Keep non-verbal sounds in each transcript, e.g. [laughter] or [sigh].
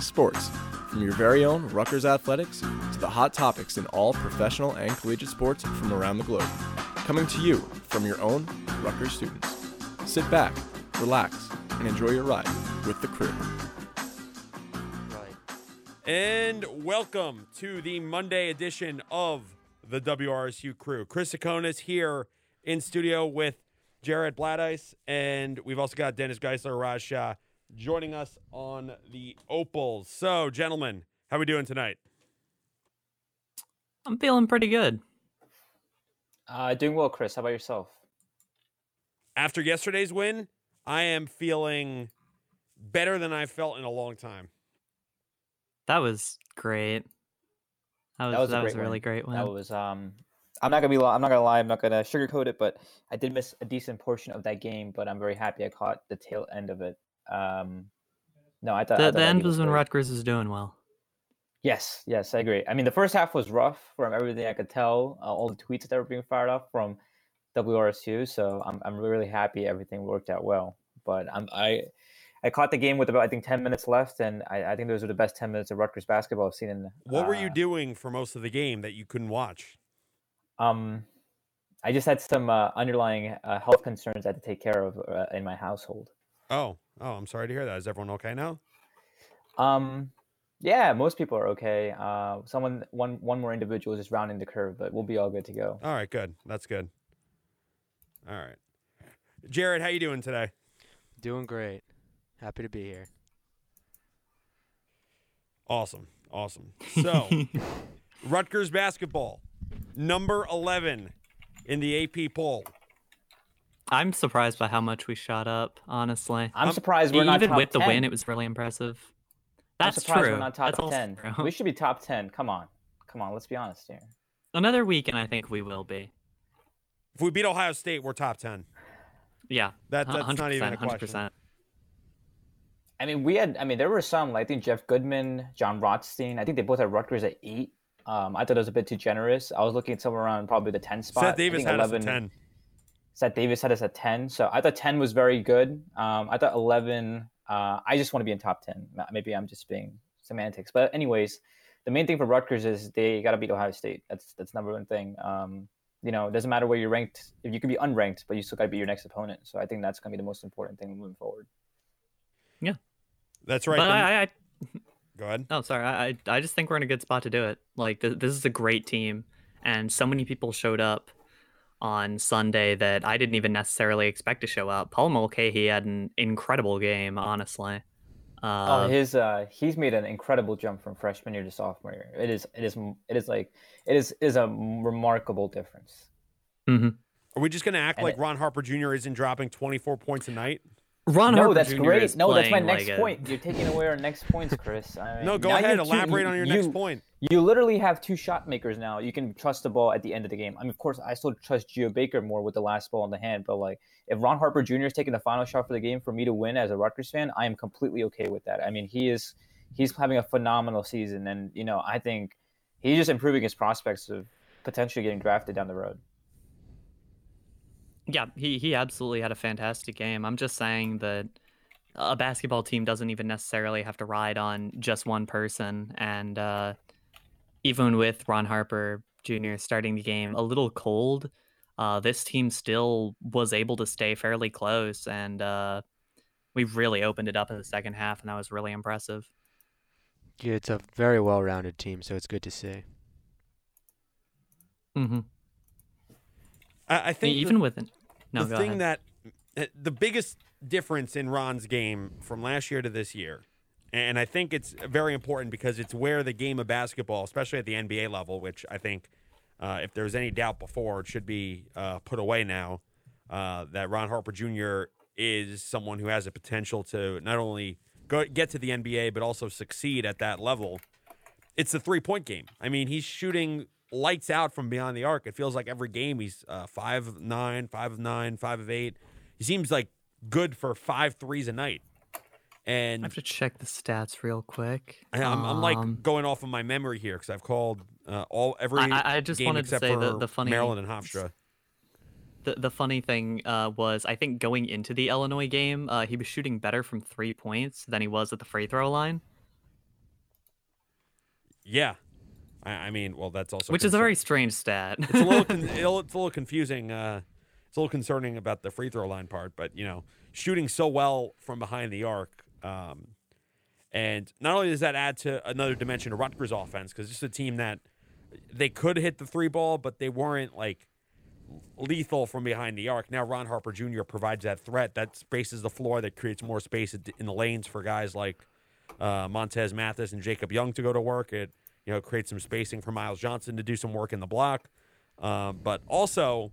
sports, from your very own Rutgers athletics to the hot topics in all professional and collegiate sports from around the globe. Coming to you from your own Rutgers students. Sit back, relax, and enjoy your ride with the crew. And welcome to the Monday edition of the WRSU crew. Chris Tsakonas here in studio with Jared Blatteis, and we've also got Dennis Geissler, Raj Shah joining us on the Opals. So, gentlemen, how are we doing tonight? I'm feeling pretty good. Uh, doing well, Chris. How about yourself? After yesterday's win, I am feeling better than I felt in a long time. That was great. That was that was, that was a, really great one. That was um I'm not gonna be I'm not gonna lie, I'm not gonna sugarcoat it, but I did miss a decent portion of that game, but I'm very happy I caught the tail end of it. Um no, I thought the, I thought the end was great. when Rutgers was doing well. Yes, yes, I agree. I mean, the first half was rough from everything I could tell, uh, all the tweets that were being fired off from WRSU. So I'm I'm really happy everything worked out well. But I'm I I caught the game with about I think ten minutes left, and I, I think those were the best ten minutes of Rutgers basketball I've seen in. What uh, were you doing for most of the game that you couldn't watch? Um, I just had some uh, underlying uh, health concerns I had to take care of uh, in my household. Oh, oh, I'm sorry to hear that. Is everyone okay now? Um, yeah, most people are okay. Uh, someone, one, one more individual is just rounding the curve, but we'll be all good to go. All right, good. That's good. All right, Jared, how you doing today? Doing great. Happy to be here. Awesome, awesome. So, [laughs] Rutgers basketball, number eleven in the AP poll. I'm surprised by how much we shot up. Honestly, I'm surprised we're not even top with the win, it was really impressive. That's I'm surprised true. We're not top That's ten. true. We should be top ten. Come on, come on. Let's be honest here. Another week, and I think we will be. If we beat Ohio State, we're top ten. Yeah, That, that's 100%, not even a 100%. question. I mean, we had. I mean, there were some. Like, I think Jeff Goodman, Jon Rothstein. I think they both had Rutgers at eight. Um, I thought it was a bit too generous. I was looking at somewhere around probably the ten spot. Seth I Davis think had us at ten. Seth Davis had us at ten. So I thought ten was very good. Um, I thought eleven. Uh, I just want to be in top ten. Maybe I'm just being semantics. But anyways, the main thing for Rutgers is they got to beat Ohio State. That's that's number one thing. Um, you know, it doesn't matter where you're ranked. If you could be unranked, but you still got to beat your next opponent. So I think that's going to be the most important thing moving forward. Yeah, that's right. But The- I, I, Go ahead. oh, sorry, I, I I just think we're in a good spot to do it. Like th- this is a great team, and so many people showed up on Sunday that I didn't even necessarily expect to show up. Paul Mulcahy had an incredible game, honestly. Uh, oh, his uh, he's made an incredible jump from freshman year to sophomore year. It is it is it is like it is is a remarkable difference. Mm-hmm. Are we just going to act And like it- Ron Harper Jr. isn't dropping 24 points a night? Ron no, Harper that's Jr. great. is No, that's my next like a- point. You're taking away our next points, Chris. I mean, No, go now you ahead. have two- Elaborate you- on your you- next point. You literally have two shot makers now. You can trust the ball at the end of the game. I mean, of course, I still trust Geo Baker more with the last ball in the hand. But like, if Ron Harper Jr. is taking the final shot for the game for me to win as a Rutgers fan, I am completely okay with that. I mean, he is he's having a phenomenal season, and you know, I think he's just improving his prospects of potentially getting drafted down the road. Yeah, he he absolutely had a fantastic game. I'm just saying that a basketball team doesn't even necessarily have to ride on just one person, and uh, even with Ron Harper Jr. starting the game a little cold, uh, this team still was able to stay fairly close, and uh, we really opened it up in the second half, and that was really impressive. Yeah, it's a very well-rounded team, so it's good to see. Mm-hmm. I, I think the- Even with it, no, the go thing ahead. that uh, the biggest difference in Ron's game from last year to this year, and I think it's very important because it's where the game of basketball, especially at the NBA level, which I think uh, if there's any doubt before, it should be uh, put away now. Uh, that Ron Harper Jr. is someone who has the potential to not only go get to the NBA but also succeed at that level. It's the three point game. I mean, he's shooting lights out from beyond the arc. It feels like every game he's uh, five of nine, five of nine, five of eight. He seems like good for five threes a night. I have to check the stats real quick. I- I'm, I'm like Um, going off of my memory here because I've called uh, all every I- I- just game wanted to say the- the funny- Maryland and Hofstra. the the funny thing uh, was I think going into the Illinois game, uh, he was shooting better from three points than he was at the free throw line. Yeah, I, I mean, well, that's also which is a very strange stat. It's a little, con- [laughs] it's a little confusing. Uh, it's a little concerning about the free throw line part, but you know, shooting so well from behind the arc, um, and not only does that add to another dimension of Rutgers offense because it's a team that they could hit the three ball, but they weren't like lethal from behind the arc. Now Ron Harper Jr. provides that threat that spaces the floor, that creates more space in the lanes for guys like uh, Montez Mathis and Jacob Young to go to work. It you know creates some spacing for Myles Johnson to do some work in the block, um, but also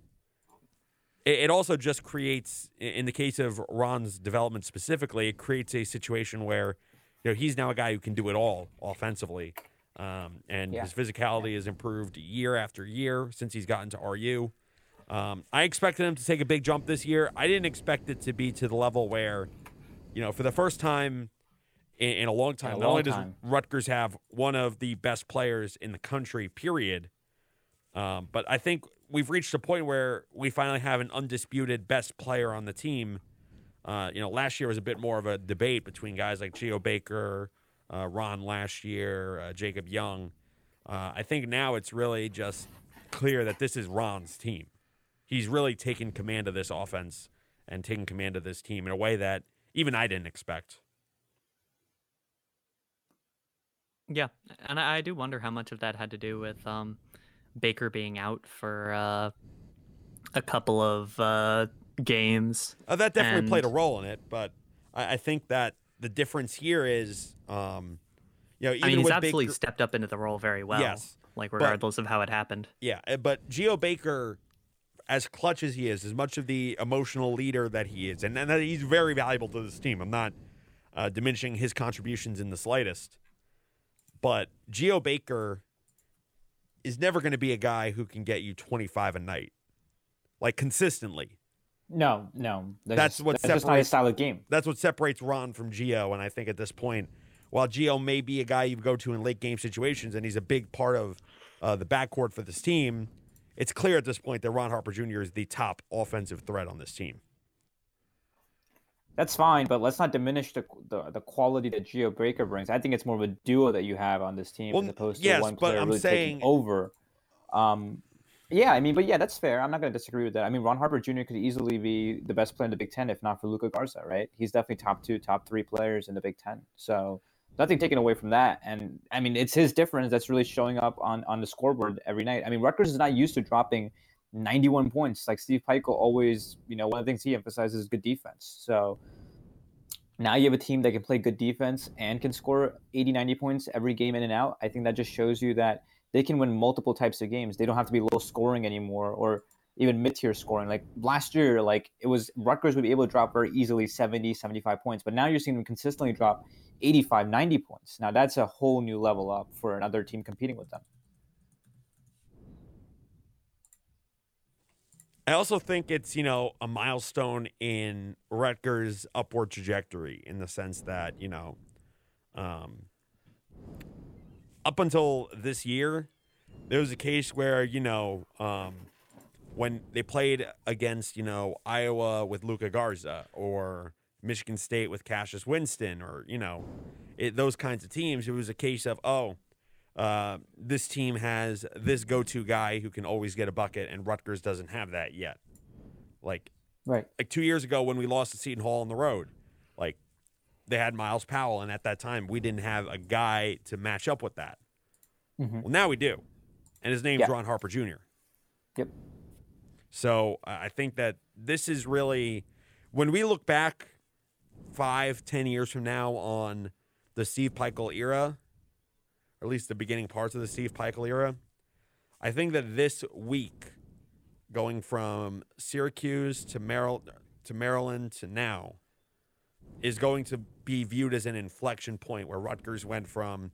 it, also just creates, in the case of Ron's development specifically, it creates a situation where you know he's now a guy who can do it all offensively. Um, and Yeah. his physicality has improved year after year since he's gotten to RU. Um, I expected him to take a big jump this year. I didn't expect it to be to the level where, you know, for the first time in, in a long time, a not only long does time. Rutgers have one of the best players in the country, period, um, but I think we've reached a point where we finally have an undisputed best player on the team. Uh, you know, last year was a bit more of a debate between guys like Geo Baker, uh, Ron last year, uh, Jacob Young. Uh, I think now it's really just clear that this is Ron's team. He's really taken command of this offense and taken command of this team in a way that even I didn't expect. Yeah, and I, do wonder how much of that had to do with um, Baker being out for uh, a couple of uh, games. Uh, that definitely played a role in it, but I, I think that the difference here is, um, you know, even I mean, he's with absolutely Baker, stepped up into the role very well. Yes, like but- regardless of how it happened. Yeah, uh, but Geo Baker, as clutch as he is, as much of the emotional leader that he is, and, and that he's very valuable to this team. I'm not uh, diminishing his contributions in the slightest, but Geo Baker is never going to be a guy who can get you 25 a night, like consistently. No, no. That's what that's just not his separates- style of game. That's what separates Ron from Geo. And I think at this point, while Geo may be a guy you go to in late game situations, and he's a big part of uh, the backcourt for this team, it's clear at this point that Ron Harper Jr. is the top offensive threat on this team. That's fine, but let's not diminish the the, the quality that Geo Baker brings. I think it's more of a duo that you have on this team Well, as opposed to yes, one player really saying- taking over. Um, yeah, I mean, but yeah, that's fair. I'm not going to disagree with that. I mean, Ron Harper Jr. could easily be the best player in the Big Ten if not for Luka Garza, right? He's definitely top two, top three players in the Big Ten. So nothing taken away from that. And I mean, it's his difference that's really showing up on on the scoreboard every night. I mean, Rutgers is not used to dropping 91 points. Like Steve Pikiell always, you know, one of the things he emphasizes is good defense. So now you have a team that can play good defense and can score 80, 90 points every game in and out. I think that just shows you that they can win multiple types of games. They don't have to be low scoring anymore or even mid tier scoring. Like last year, like it was Rutgers would be able to drop very easily 70, 75 points, but now you're seeing them consistently drop 85, 90 points. Now that's a whole new level up for another team competing with them. I also think it's, you know, a milestone in Rutgers' upward trajectory in the sense that, you know, um, up until this year, there was a case where, you know, um, when they played against, you know, Iowa with Luka Garza or Michigan State with Cassius Winston or, you know, it, those kinds of teams, it was a case of, oh, uh, this team has this go-to guy who can always get a bucket, and Rutgers doesn't have that yet. Like Right. like two years ago when we lost to Seton Hall on the road, like they had Myles Powell, and at that time we didn't have a guy to match up with that. Mhm. Well, now we do, and his name's Yeah. Ron Harper Jr. Yep. So uh, I think that this is really when we look back five, ten years from now on the Steve Pikiell era, or at least the beginning parts of the Steve Pikiell era. I think that this week, going from Syracuse to Maryland to Maryland to now, is going to be viewed as an inflection point where Rutgers went from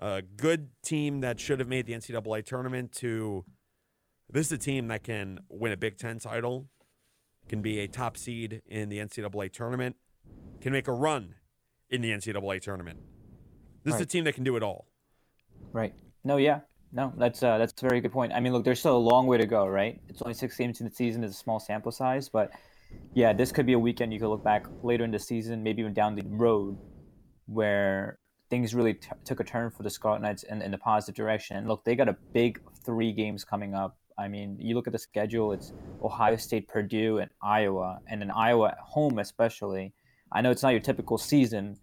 a good team that should have made the NCAA tournament to this is a team that can win a Big Ten title, can be a top seed in the NCAA tournament, can make a run in the NCAA tournament. This is a team that can do it all. Right. No, yeah. No, that's uh, that's a very good point. I mean, look, there's still a long way to go, right? It's only six games in the season; it's a small sample size, but yeah, this could be a weekend you could look back later in the season, maybe even down the road, where things really t- took a turn for the Scarlet Knights in, in the positive direction. And look, they got a big three games coming up. I mean, you look at the schedule; it's Ohio State, Purdue, and Iowa, and in Iowa at home especially. I know it's not your typical season,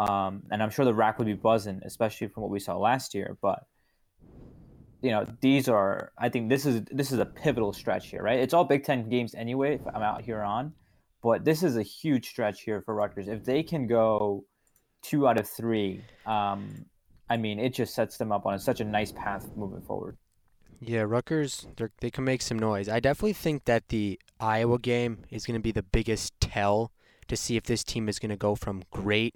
um, and I'm sure the rack would be buzzing, especially from what we saw last year. But you know, these are. I think this is this is a pivotal stretch here, right? It's all Big Ten games anyway. If I'm out here on, but this is a huge stretch here for Rutgers. If they can go two out of three, um, I mean, it just sets them up on such a nice path moving forward. Yeah, Rutgers, they can make some noise. I definitely think that the Iowa game is going to be the biggest tell to see if this team is going to go from great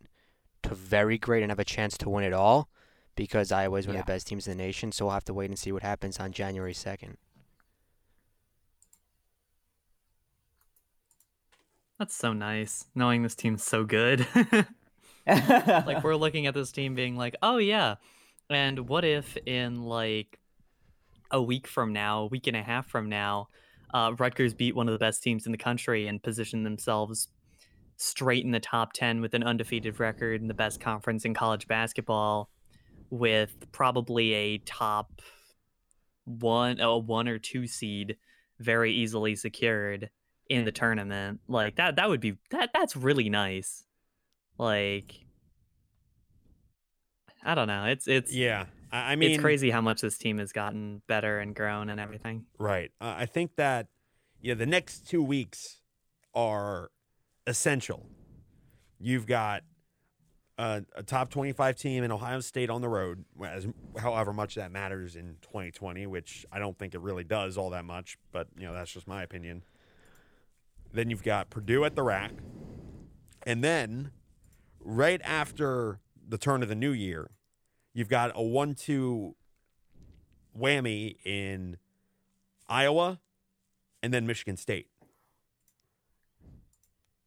to very great and have a chance to win it all because Iowa is one Yeah. of the best teams in the nation. So we'll have to wait and see what happens on January 2nd. That's so nice knowing this team's so good. [laughs] like we're looking at this team being like, "Oh yeah." And what if in like a week from now, a week and a half from now, uh, Rutgers beat one of the best teams in the country and position themselves straight in the top 10 with an undefeated record in the best conference in college basketball with probably a top one a one or two seed very easily secured in the tournament. Like that that would be that that's really nice. Like i don't know. It's it's Yeah, I, I mean, it's crazy how much this team has gotten better and grown and everything. Right. Uh, I think that yeah, the next two weeks are essential. You've got a, a top twenty-five team in Ohio State on the road, as however much that matters in 2020, which I don't think it really does all that much, but you know that's just my opinion. Then you've got Purdue at the rack, and then right after the turn of the new year, you've got a one-two whammy in Iowa, and then Michigan State.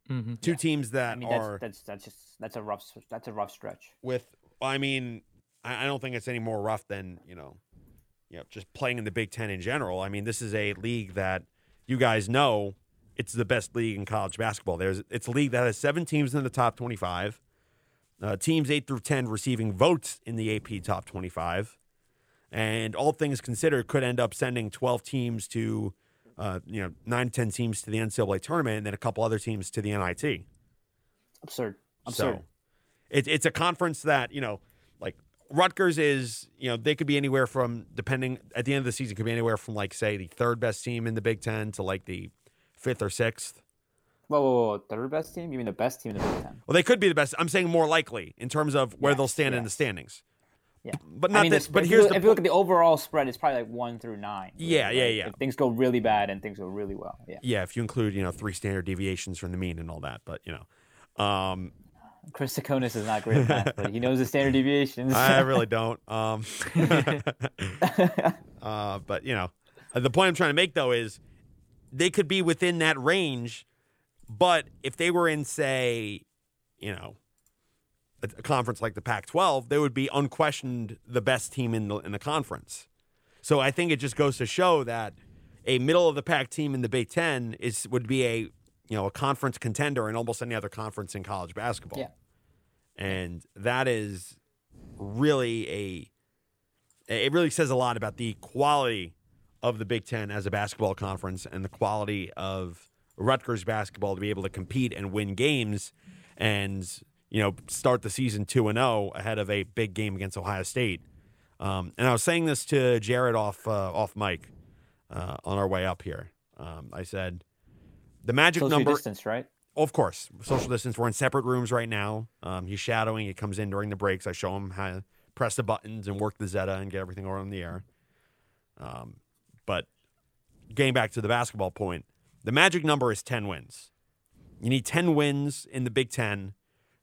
Mm-hmm. Two teams that I mean, are that's, that's that's just that's a rough that's a rough stretch. with. I mean, I, I don't think it's any more rough than you know, you know, just playing in the Big Ten in general. I mean, this is a league that you guys know it's the best league in college basketball. There's it's a league that has seven teams in the top twenty-five. Uh, teams eight through ten receiving votes in the AP top twenty-five, and all things considered, could end up sending twelve teams to, uh, you know, nine ten teams to the NCAA tournament, and then a couple other teams to the NIT. Absurd. Absurd. So it, it's a conference that, you know, like Rutgers is, you know, they could be anywhere from, depending, at the end of the season, could be anywhere from, like, say, the third best team in the Big Ten to, like, the fifth or sixth. Whoa, whoa, whoa! Third best team? You mean the best team in the Big Ten? Well, they could be the best. I'm saying more likely in terms of where they'll Yes, stand in the standings. Yeah. But not I mean, this. But here's you, the if you look at the overall spread, it's probably like one through nine. really, Yeah, yeah, yeah. If things go really bad and things go really well, yeah. yeah, if you include, you know, three standard deviations from the mean and all that. But, you know, um, Chris Tsakonas is not great at math, but he knows the standard [laughs] deviations. I really don't. Um, [laughs] [laughs] uh, but you know, uh, the point I'm trying to make though is they could be within that range, but if they were in, say, you know, a, a conference like the Pac-12, they would be unquestioned the best team in the in the conference. So I think it just goes to show that a middle of the pack team in the Big Ten is would be a you know a conference contender in almost any other conference in college basketball. Yeah. And that is really a it really says a lot about the quality of the Big Ten as a basketball conference and the quality of Rutgers basketball to be able to compete and win games and you know start the season 2 and 0 ahead of a big game against Ohio State. Um, and I was saying this to Jared off uh, off mic uh, on our way up here. Um, I said the magic Social number distance, right? of course, social distance. We're in separate rooms right now. Um, he's shadowing. He comes in during the breaks. I show him how to press the buttons and work the Zetta and get everything over in the air. Um, but getting back to the basketball point, the magic number is 10 wins. You need 10 wins in the Big Ten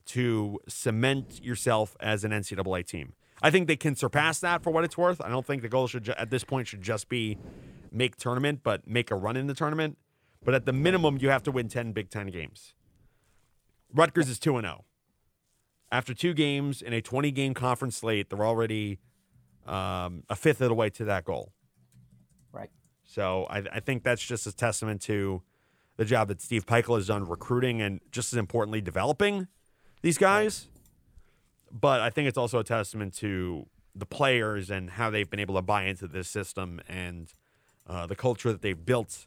to cement yourself as an NCAA team. I think they can surpass that for what it's worth. I don't think the goal should, ju- at this point, should just be make tournament, but make a run in the tournament. But at the minimum, you have to win 10 Big Ten games. Rutgers is 2 and 0. After two games in a 20 game conference slate, they're already um, a fifth of the way to that goal. Right. So I, I think that's just a testament to the job that Steve Pikiell has done recruiting and just as importantly, developing these guys. but I think it's also a testament to the players and how they've been able to buy into this system and uh, the culture that they've built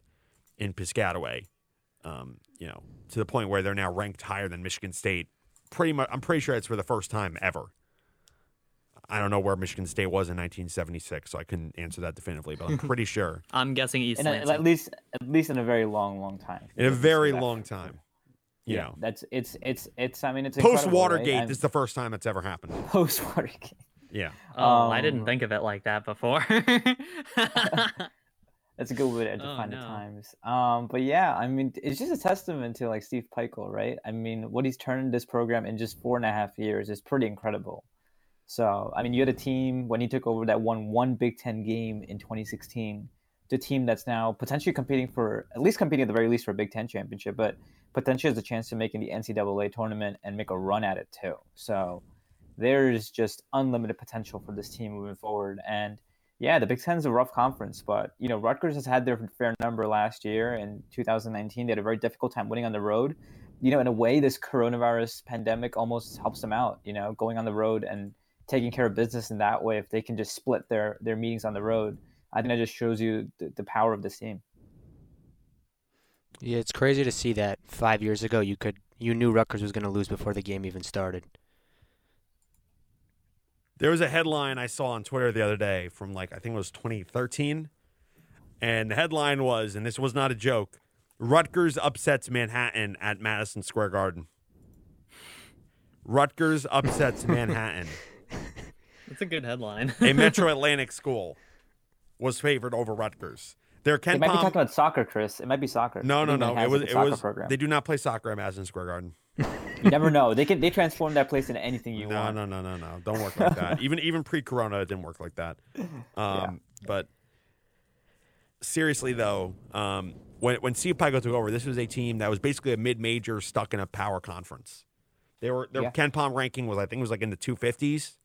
in Piscataway. Um, you know, to the point where they're now ranked higher than Michigan State. Pretty much, I'm pretty sure it's for the first time ever. I don't know where Michigan State was in 1976, so I couldn't answer that definitively, but I'm [laughs] pretty sure I'm guessing East in a, Lansing. at least at least in a very long, long time. in a very long time. You yeah, know, that's it's it's it's. I mean, it's post incredible, right? Watergate, I'm- this is the first time that's ever happened. [laughs] post Watergate. Yeah. oh, I didn't um, think of it like that before. [laughs] That's a good way to [laughs] Oh, define the times. Um, but yeah, I mean, it's just a testament to like Steve Pikiell, right? I mean, what he's turned this program in just four and a half years is pretty incredible. So, I mean, you had a team when he took over that won one Big Ten game in 2016. The team that's now potentially competing for, at least competing at the very least for a Big Ten championship, but potentially has a chance to make in the NCAA tournament and make a run at it too. So, there's just unlimited potential for this team moving forward. And yeah, the Big Ten's a rough conference, but you know Rutgers has had their fair number last year. In 2019, they had a very difficult time winning on the road. You know, in a way, this coronavirus pandemic almost helps them out. You know, going on the road and taking care of business in that way. If they can just split their their meetings on the road, I think that just shows you the, the power of this team. Yeah, it's crazy to see that five years ago you could you knew Rutgers was going to lose before the game even started. There was a headline I saw on Twitter the other day from like I think it was 2013, and the headline was, and this was not a joke: Rutgers upsets Manhattan at Madison Square Garden. Rutgers upsets [laughs] Manhattan. [laughs] That's a good headline. A Metro [laughs] Atlantic school was favored over Rutgers. Their It Ken might be talking about soccer, Chris. It might be soccer. no, no, no. It was. It was. program. They do not play soccer at Madison Square Garden. [laughs] You never know. They can they transform that place into anything you no, want. no, no, no, no. No. Don't work like that. [laughs] even even pre-corona, it didn't work like that. Um, But seriously, though, um, when when Pikiell took over, this was a team that was basically a mid-major stuck in a power conference. They were their Yeah. KenPom ranking was I think it was like in the 250s,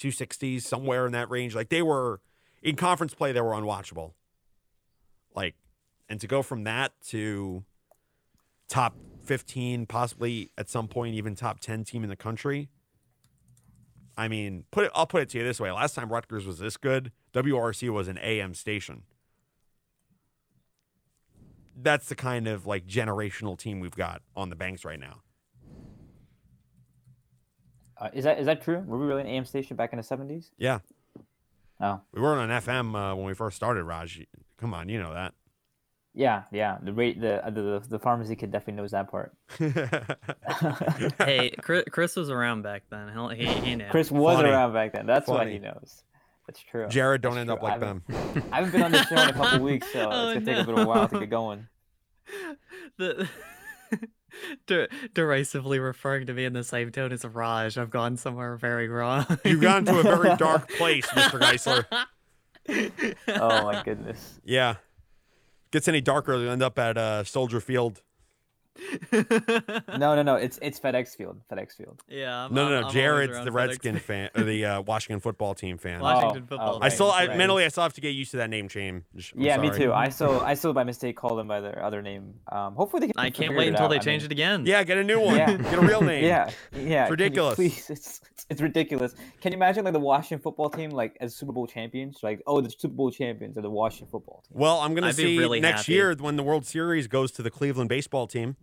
260s, somewhere in that range. Like they were in conference play, they were unwatchable. Like, and to go from that to top 15, possibly at some point even top 10 team in the country. I mean, put it. I'll put it to you this way: last time Rutgers was this good, WRC was an AM station. That's the kind of like generational team we've got on the banks right now. Uh, is that is that true? Were we really an AM station back in the seventies? Yeah, Oh, we weren't on FM uh, when we first started. Raj, come on, you know that. yeah, yeah. The rate, the uh, the the pharmacy kid definitely knows that part. [laughs] hey, Chris, Chris was around back then. He'll- He, he knew. Chris was Funny. around back then. That's why he knows. That's true. Jared, don't That's end true. up like I them. [laughs] I haven't been on this show in a couple [laughs] weeks, so Oh, it's gonna take a bit of while to get going. the [laughs] der- derisively referring to me in the same tone as Raj. I've gone somewhere very wrong. You've gone to a very [laughs] dark place, Mr. Geissler. Oh my goodness. Yeah. Gets any darker, you end up at uh, Soldier Field. [laughs] No, no, no. It's it's FedEx Field. FedEx Field. yeah. I'm, No, I'm- no, I'm no. Jared's the FedEx. Redskin fan, or the uh, Washington football team fan. Washington Oh, football. oh, I right, still, I right. mentally, I still have to get used to that name change. I'm yeah, me too. I still I still by mistake called them by their other name. Um, hopefully they can. I can't wait until out. they I change mean, it again. Yeah, get a new one. Yeah. Get a real [laughs] name. Yeah, yeah. can you ridiculous. please, it's it's ridiculous. Can you imagine like the Washington football team like as Super Bowl champions? Like, oh, the Super Bowl champions are the Washington football team. Well, I'm gonna I'd see really next happy. year when the World Series goes to the Cleveland baseball team.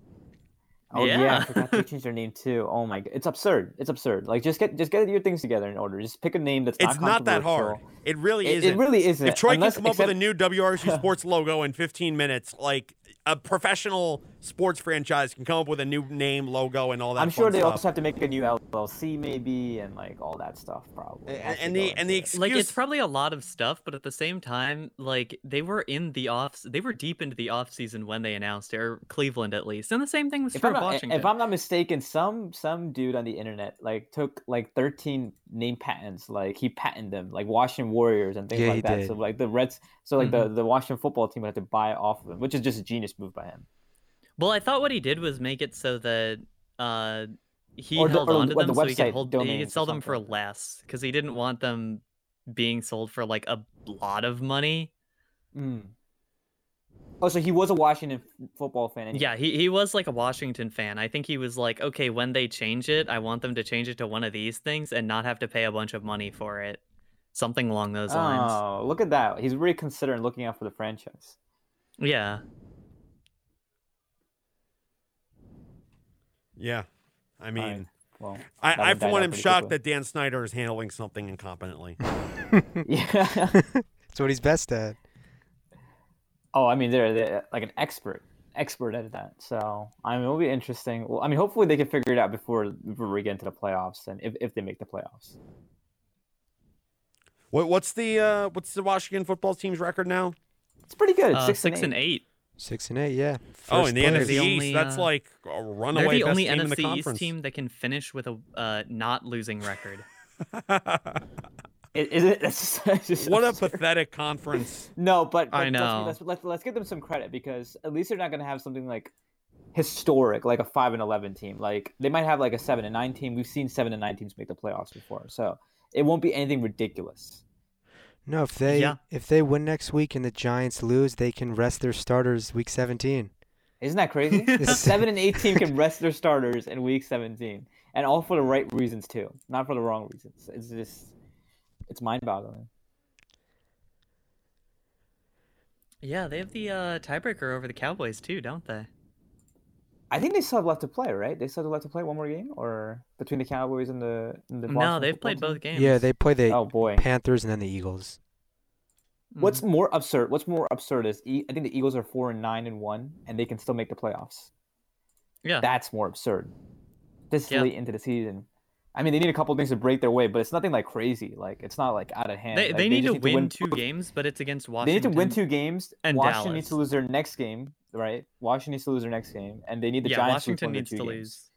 Oh yeah, Yeah. I forgot they [laughs] changed their name too. Oh my god, it's absurd. It's absurd. Like just get just get your things together in order. Just pick a name that's It's not that hard. It really It, isn't. it really isn't. if Troy Unless, can come up with a new WRC [laughs] Sports logo in 15 minutes, like a professional sports franchise can come up with a new name, logo, and all that. I'm sure they stuff. also have to make a new LLC maybe and like all that stuff probably. And- and the- and the into it. ex- like it's probably a lot of stuff but at the same time like they were in the off they were deep into the off season when they announced it or cleveland at least and the same thing was if true I'm, of not, washington if I'm not mistaken, some some dude on the internet like took like 13 name patents, like he patented them, like Washington Warriors and things Yeah, like that. did. So like the Reds, so like Mm-hmm. the the Washington football team would have to buy off of him, which is just a genius move by him. Well i thought what he did was make it so that uh he Or held or on to what the them so he could hold he could sell them for less because he didn't want them being sold for like a lot of money Mm. Oh, so he was a Washington football fan. anyway. Yeah, he, he was like a Washington fan. I think he was like, okay, when they change it, I want them to change it to one of these things and not have to pay a bunch of money for it. Something along those lines. Oh, look at that. He's really considering looking out for the franchise. Yeah. Yeah. I mean, Well, I, I for one am shocked quickly. that Dan Snyder is handling something incompetently. yeah. [laughs] [laughs] That's what he's best at. oh, I mean, they're, they're like an expert, expert at that. So, I mean, it'll be interesting. Well, I mean, hopefully they can figure it out before, before we get into the playoffs, and if, if they make the playoffs. What what's the uh, what's the Washington football team's record now? It's pretty good. Uh, six, six and and eight. Six and eight, yeah. oh, First in the place. NFC the East, only, that's uh, like a runaway. They're runaway the best only team in the NFC East conference. team that can finish with a uh, not losing record. [laughs] Is, is it? [laughs] That's just, that's just what a pathetic conference. [laughs] No, but, but I let's- know. Let's, let's, let's give them some credit because at least they're not going to have something like historic, like a five and eleven team. Like they might have like a seven and nine team. We've seen seven and nine teams make the playoffs before, so it won't be anything ridiculous. No, if they Yeah. if they win next week and the Giants lose, they can rest their starters week 17. Isn't that crazy? [laughs] a [laughs] seven and eight team can rest their starters in week seventeen, and all for the right reasons too, not for the wrong reasons. It's just, it's mind-boggling. Yeah, they have the uh, tiebreaker over the Cowboys too, don't they? I think they still have left to play, right? They still have left to play one more game, or between the Cowboys and the, and the No, they've played team? both games. Yeah, they play the Oh boy. Panthers and then the Eagles. What's Mhm. more absurd? What's more absurd is E- I think the Eagles are four and nine and one, and they can still make the playoffs. yeah. That's more absurd. This Yeah. late into the season. I mean, they need a couple things to break their way, but it's nothing like crazy. Like it's not like out of hand. They, Like, they need just to win two games, but it's against Washington. They need to win two games. and Washington needs to lose their next game, right? Washington needs to lose their next game, and they need the yeah, Giants Washington to win their needs two to games. lose.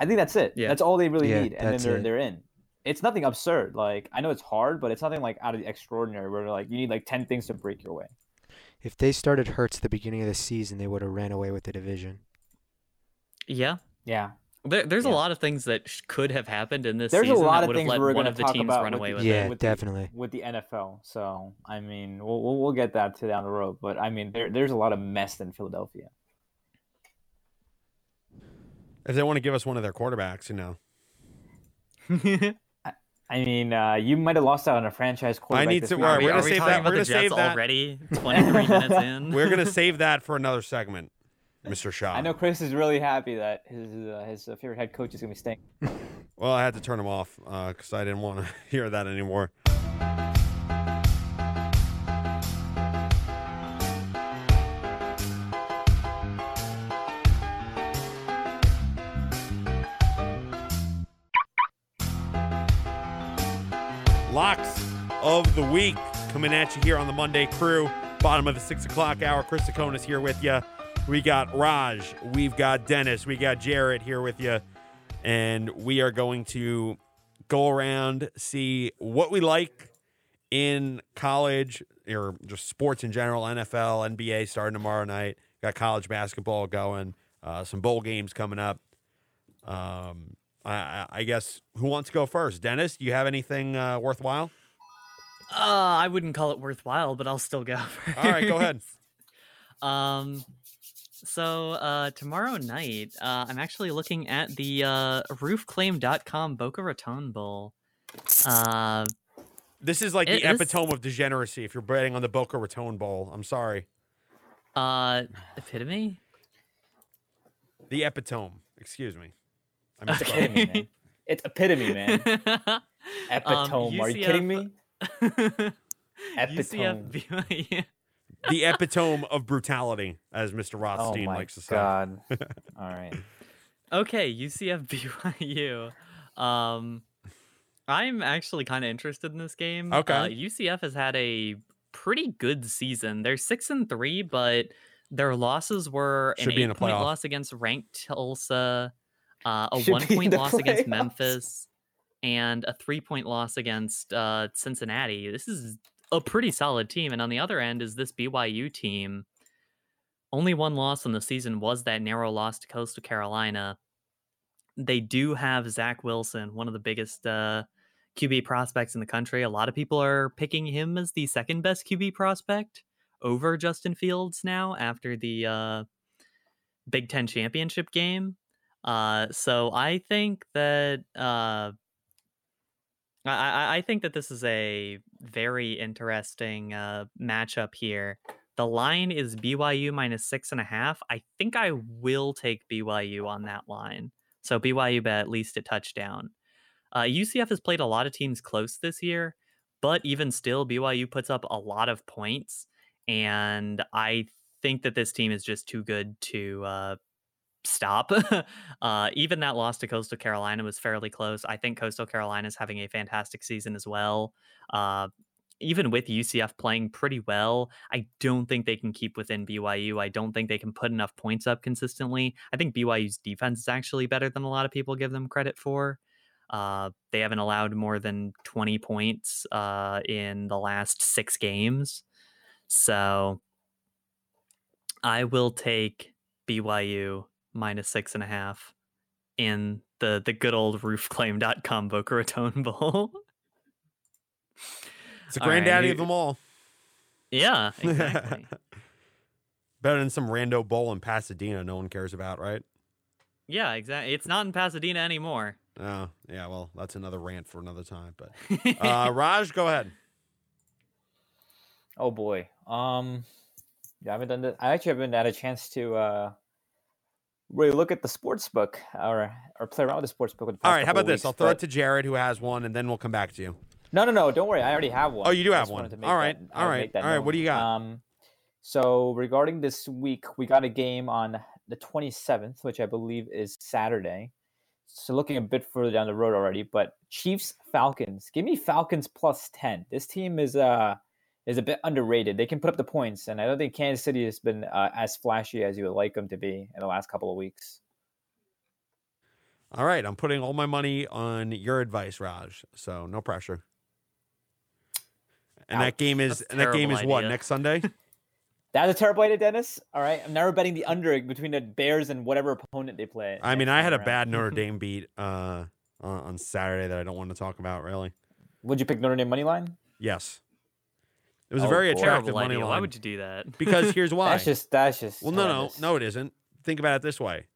I think that's it. Yeah. That's all they really Yeah, need, and then they're it. they're in. It's nothing absurd. Like I know it's hard, but it's nothing like out of the extraordinary. Where like you need like ten things to break your way. If they started Hurts at the beginning of the season, they would have ran away with the division. Yeah. Yeah, There, there's Yeah. a lot of things that sh- could have happened in this There's a season lot that of would have things let we're one of the talk teams about run with away the- with Yeah, it. with the- definitely. with the NFL. So I mean, we'll we'll, we'll get that to down the road. But I mean, there there's a lot of mess in Philadelphia. If they want to give us one of their quarterbacks, you know. [laughs] I mean, uh, you might have lost out on a franchise quarterback. need to- week. Are we, we're gonna save that- about we're gonna save that. already? [laughs] 23 minutes in. [laughs] We're gonna save that for another segment, Mr. [laughs] Shah. I know Chris is really happy that his uh, his uh, favorite head coach is gonna be staying. [laughs] Well, I had to turn him off because I didn't want to [laughs] hear that anymore. Locks of the week coming at you here on the Monday crew. Bottom of the six o'clock hour. Chris Tsakonas here with you. We got Raj, we've got Dennis, we got Jarrett here with you and we are going to go around see what we like in college or just sports in general nfl nba starting tomorrow night. Got college basketball going uh, some bowl games coming up. Um, I, I- I guess who wants to go first? Dennis do you have anything uh, worthwhile? Uh, I wouldn't call it worthwhile, but I'll still go. [laughs] all right go ahead. Um, so uh, tomorrow night, uh, I'm actually looking at the uh, roofclaim.com Boca Raton Bowl. Uh, this is like the this- epitome of degeneracy if you're betting on the boca raton bowl i'm sorry uh, epitome. the epitome excuse me I [laughs] It's misspoke. epitome, man. It's epitome, man. [laughs] Epitome. Are you kidding me? [laughs] Epitome. UCF, the epitome of brutality, as Mr. Oh Rothstein my likes to say. god. [laughs] All right. okay, UCF BYU. Um, I'm actually kind of interested in this game. Okay. uh, UCF has had a pretty good season. They're six and three, but their losses were Should an in a eight-point playoff. loss against ranked Tulsa, uh, a Should one-point the loss against. Memphis, and a three-point loss against uh, Cincinnati. This is a pretty solid team. And on the other end is this BYU team. Only one loss in the season was that narrow loss to Coastal Carolina. They do have Zach Wilson, one of the biggest uh, QB prospects in the country. A lot of people are picking him as the second best QB prospect over Justin Fields now after the uh, Big Ten championship game. Uh, so I think that uh, I, I, I think that this is a very interesting uh, matchup here. The line is BYU minus six and a half. I think I will take BYU on that line. So BYU bet at least a touchdown. Uh, UCF has played a lot of teams close this year, but even still, BYU puts up a lot of points, and I think that this team is just too good to uh, stop. [laughs] uh, even that loss to Coastal Carolina was fairly close. I think Coastal Carolina is having a fantastic season as well. Uh, even with UCF playing pretty well, I don't think they can keep within BYU. I don't think they can put enough points up consistently. I think BYU's defense is actually better than a lot of people give them credit for. Uh, they haven't allowed more than 20 points uh, in the last six games. So I will take BYU minus six and a half in the the good old roofclaim.com Boca Raton [laughs] Bowl. It's the All right, granddaddy who- of them all. yeah, [laughs] exactly. Better than some rando bowl in Pasadena no one cares about, right? yeah, exactly. It's not in Pasadena anymore. Oh, yeah, well, that's another rant for another time. But uh, [laughs] Raj, go ahead. Oh boy. Um, yeah, I haven't done this. I actually haven't had a chance to uh really look at the sports book or or play around with the sports book. The All right, how about of this? I'll throw but- it to Jared, who has one, and then we'll come back to you. No, no, no. Don't worry. I already have one. Oh, you do have one. wanted to make All right, that- all right, make that all right, what do you got? Um, so regarding this week, we got a game on the 27th, which I believe is Saturday. So looking a bit further down the road already, but Chiefs Falcons. Give me Falcons plus 10. This team is uh is a bit underrated. They can put up the points, and I don't think Kansas City has been uh, as flashy as you would like them to be in the last couple of weeks. All right, I'm putting all my money on your advice, Raj. So no pressure. And that game is and that game is terrible what next Sunday? [laughs] That's a terrible idea, Dennis. All right, I'm never betting the under between the Bears and whatever opponent they play. I mean, I had a bad Notre [laughs] Dame beat uh, on, on Saturday that I don't want to talk about. Really, Would you pick Notre Dame money line? yes, it was a Oh, very boy. attractive Terrible money idea. line. Why would you do that? [laughs] Because here's why. That's just that's just. well, no, no, no, it isn't. Think about it this way.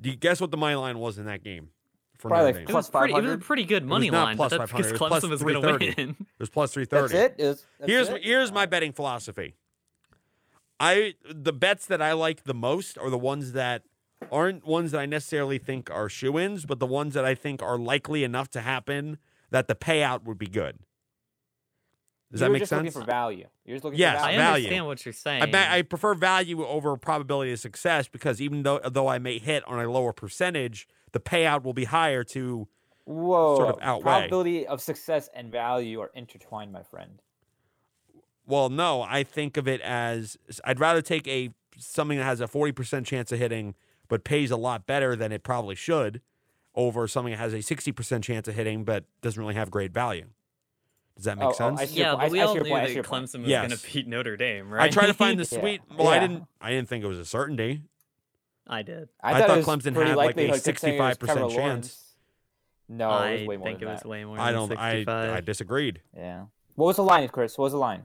Do you guess what the money line was in that game for Probably Notre like Dame? It was, pretty, it was a pretty good money line, plus but that's 500, because it was plus Clemson was going to 330. win. [laughs] It was plus three That's thirty. it. Is that's here's it? here's my betting philosophy. I the bets that I like the most are the ones that aren't ones that I necessarily think are shoe-ins, but the ones that I think are likely enough to happen that the payout would be good. Does you that make just sense? looking for value. You're just looking Yes, for I value. value. understand what you're saying. I bet I prefer value over probability of success because even though though I may hit on a lower percentage, the payout will be higher to Whoa. sort of outweigh. Probability of success and value are intertwined, my friend. Well, no, I think of it as I'd rather take a something that has a 40% chance of hitting but pays a lot better than it probably should over something that has a 60% chance of hitting but doesn't really have great value. Does that make Oh, oh, sense? I see your yeah, but we I all your knew point, that see your point. Clemson was Yes. going to beat Notre Dame, right? I try to [laughs] find the Yeah. sweet. Well, I didn't. I didn't think it was a certainty. I did. I thought it was Clemson had, like, a likelihood considering it was 65% chance. No, I it was way more think it than was that. way more I don't. I 65. I disagreed. Yeah. What was the line, Chris? What was the line?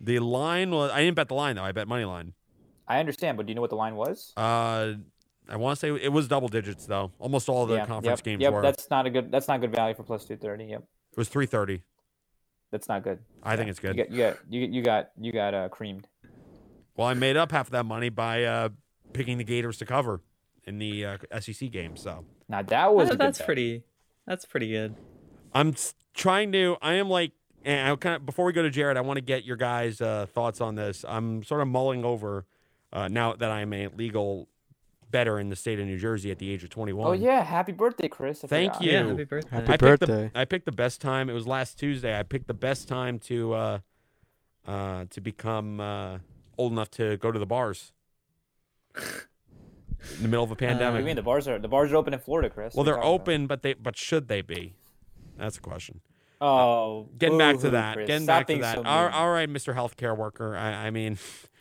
The line was. I didn't bet the line though. I bet money line. I understand, but do you know what the line was? Uh, I want to say it was double digits though. Almost all the yeah. conference yep. games Yep. were. That's not a good. That's not good value for plus two thirty. Yep. It was 330. That's not good. I think it's good. You got you got you, you got you got uh, creamed. Well, I made up half of that money by uh, picking the Gators to cover in the uh, SEC game. So Now that was a That- good that's pretty. That's pretty good. I'm trying to. I am like, and I kind of before we go to Jared, I want to get your guys' uh, thoughts on this. I'm sort of mulling over uh, now that I'm a legal better in the state of New Jersey at the age of 21. Oh yeah, happy birthday, Chris. I Thank forgot. you. Yeah, happy birthday. Happy I picked the. I picked the best time. It was last Tuesday. I picked the best time to uh, uh, to become uh, old enough to go to the bars in the middle of a What do pandemic. you mean the bars are the bars are open in Florida, Chris? well, they're you talking about? open, but they but should they be? That's a question. Oh, Getting back to that. Chris. Getting Stop back to that. so all, all right, Mr. Healthcare worker. I, I mean,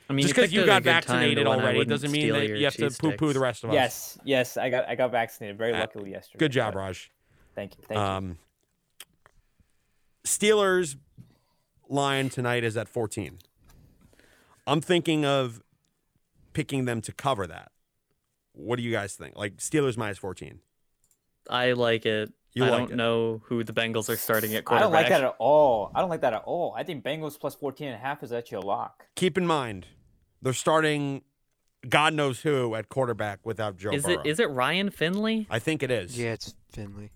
I mean, just because picked you got good time to vaccinated already doesn't mean that you have to cheese poo-poo the rest of us. Yes, yes, I got I got vaccinated very Uh, luckily yesterday. Good job, but Raj. Thank you. Thank you. Um, Steelers line tonight is at 14. I'm thinking of picking them to cover that. What do you guys think? Like Steelers minus 14. I like it. You I like don't it. know who the Bengals are starting at quarterback. I don't like that at all. I don't like that at all. I think Bengals plus 14 and a half is actually a lock. Keep in mind, they're starting God knows who at quarterback without Joe Is Burrow. it is it Ryan Finley? I think it is. Yeah, it's Finley.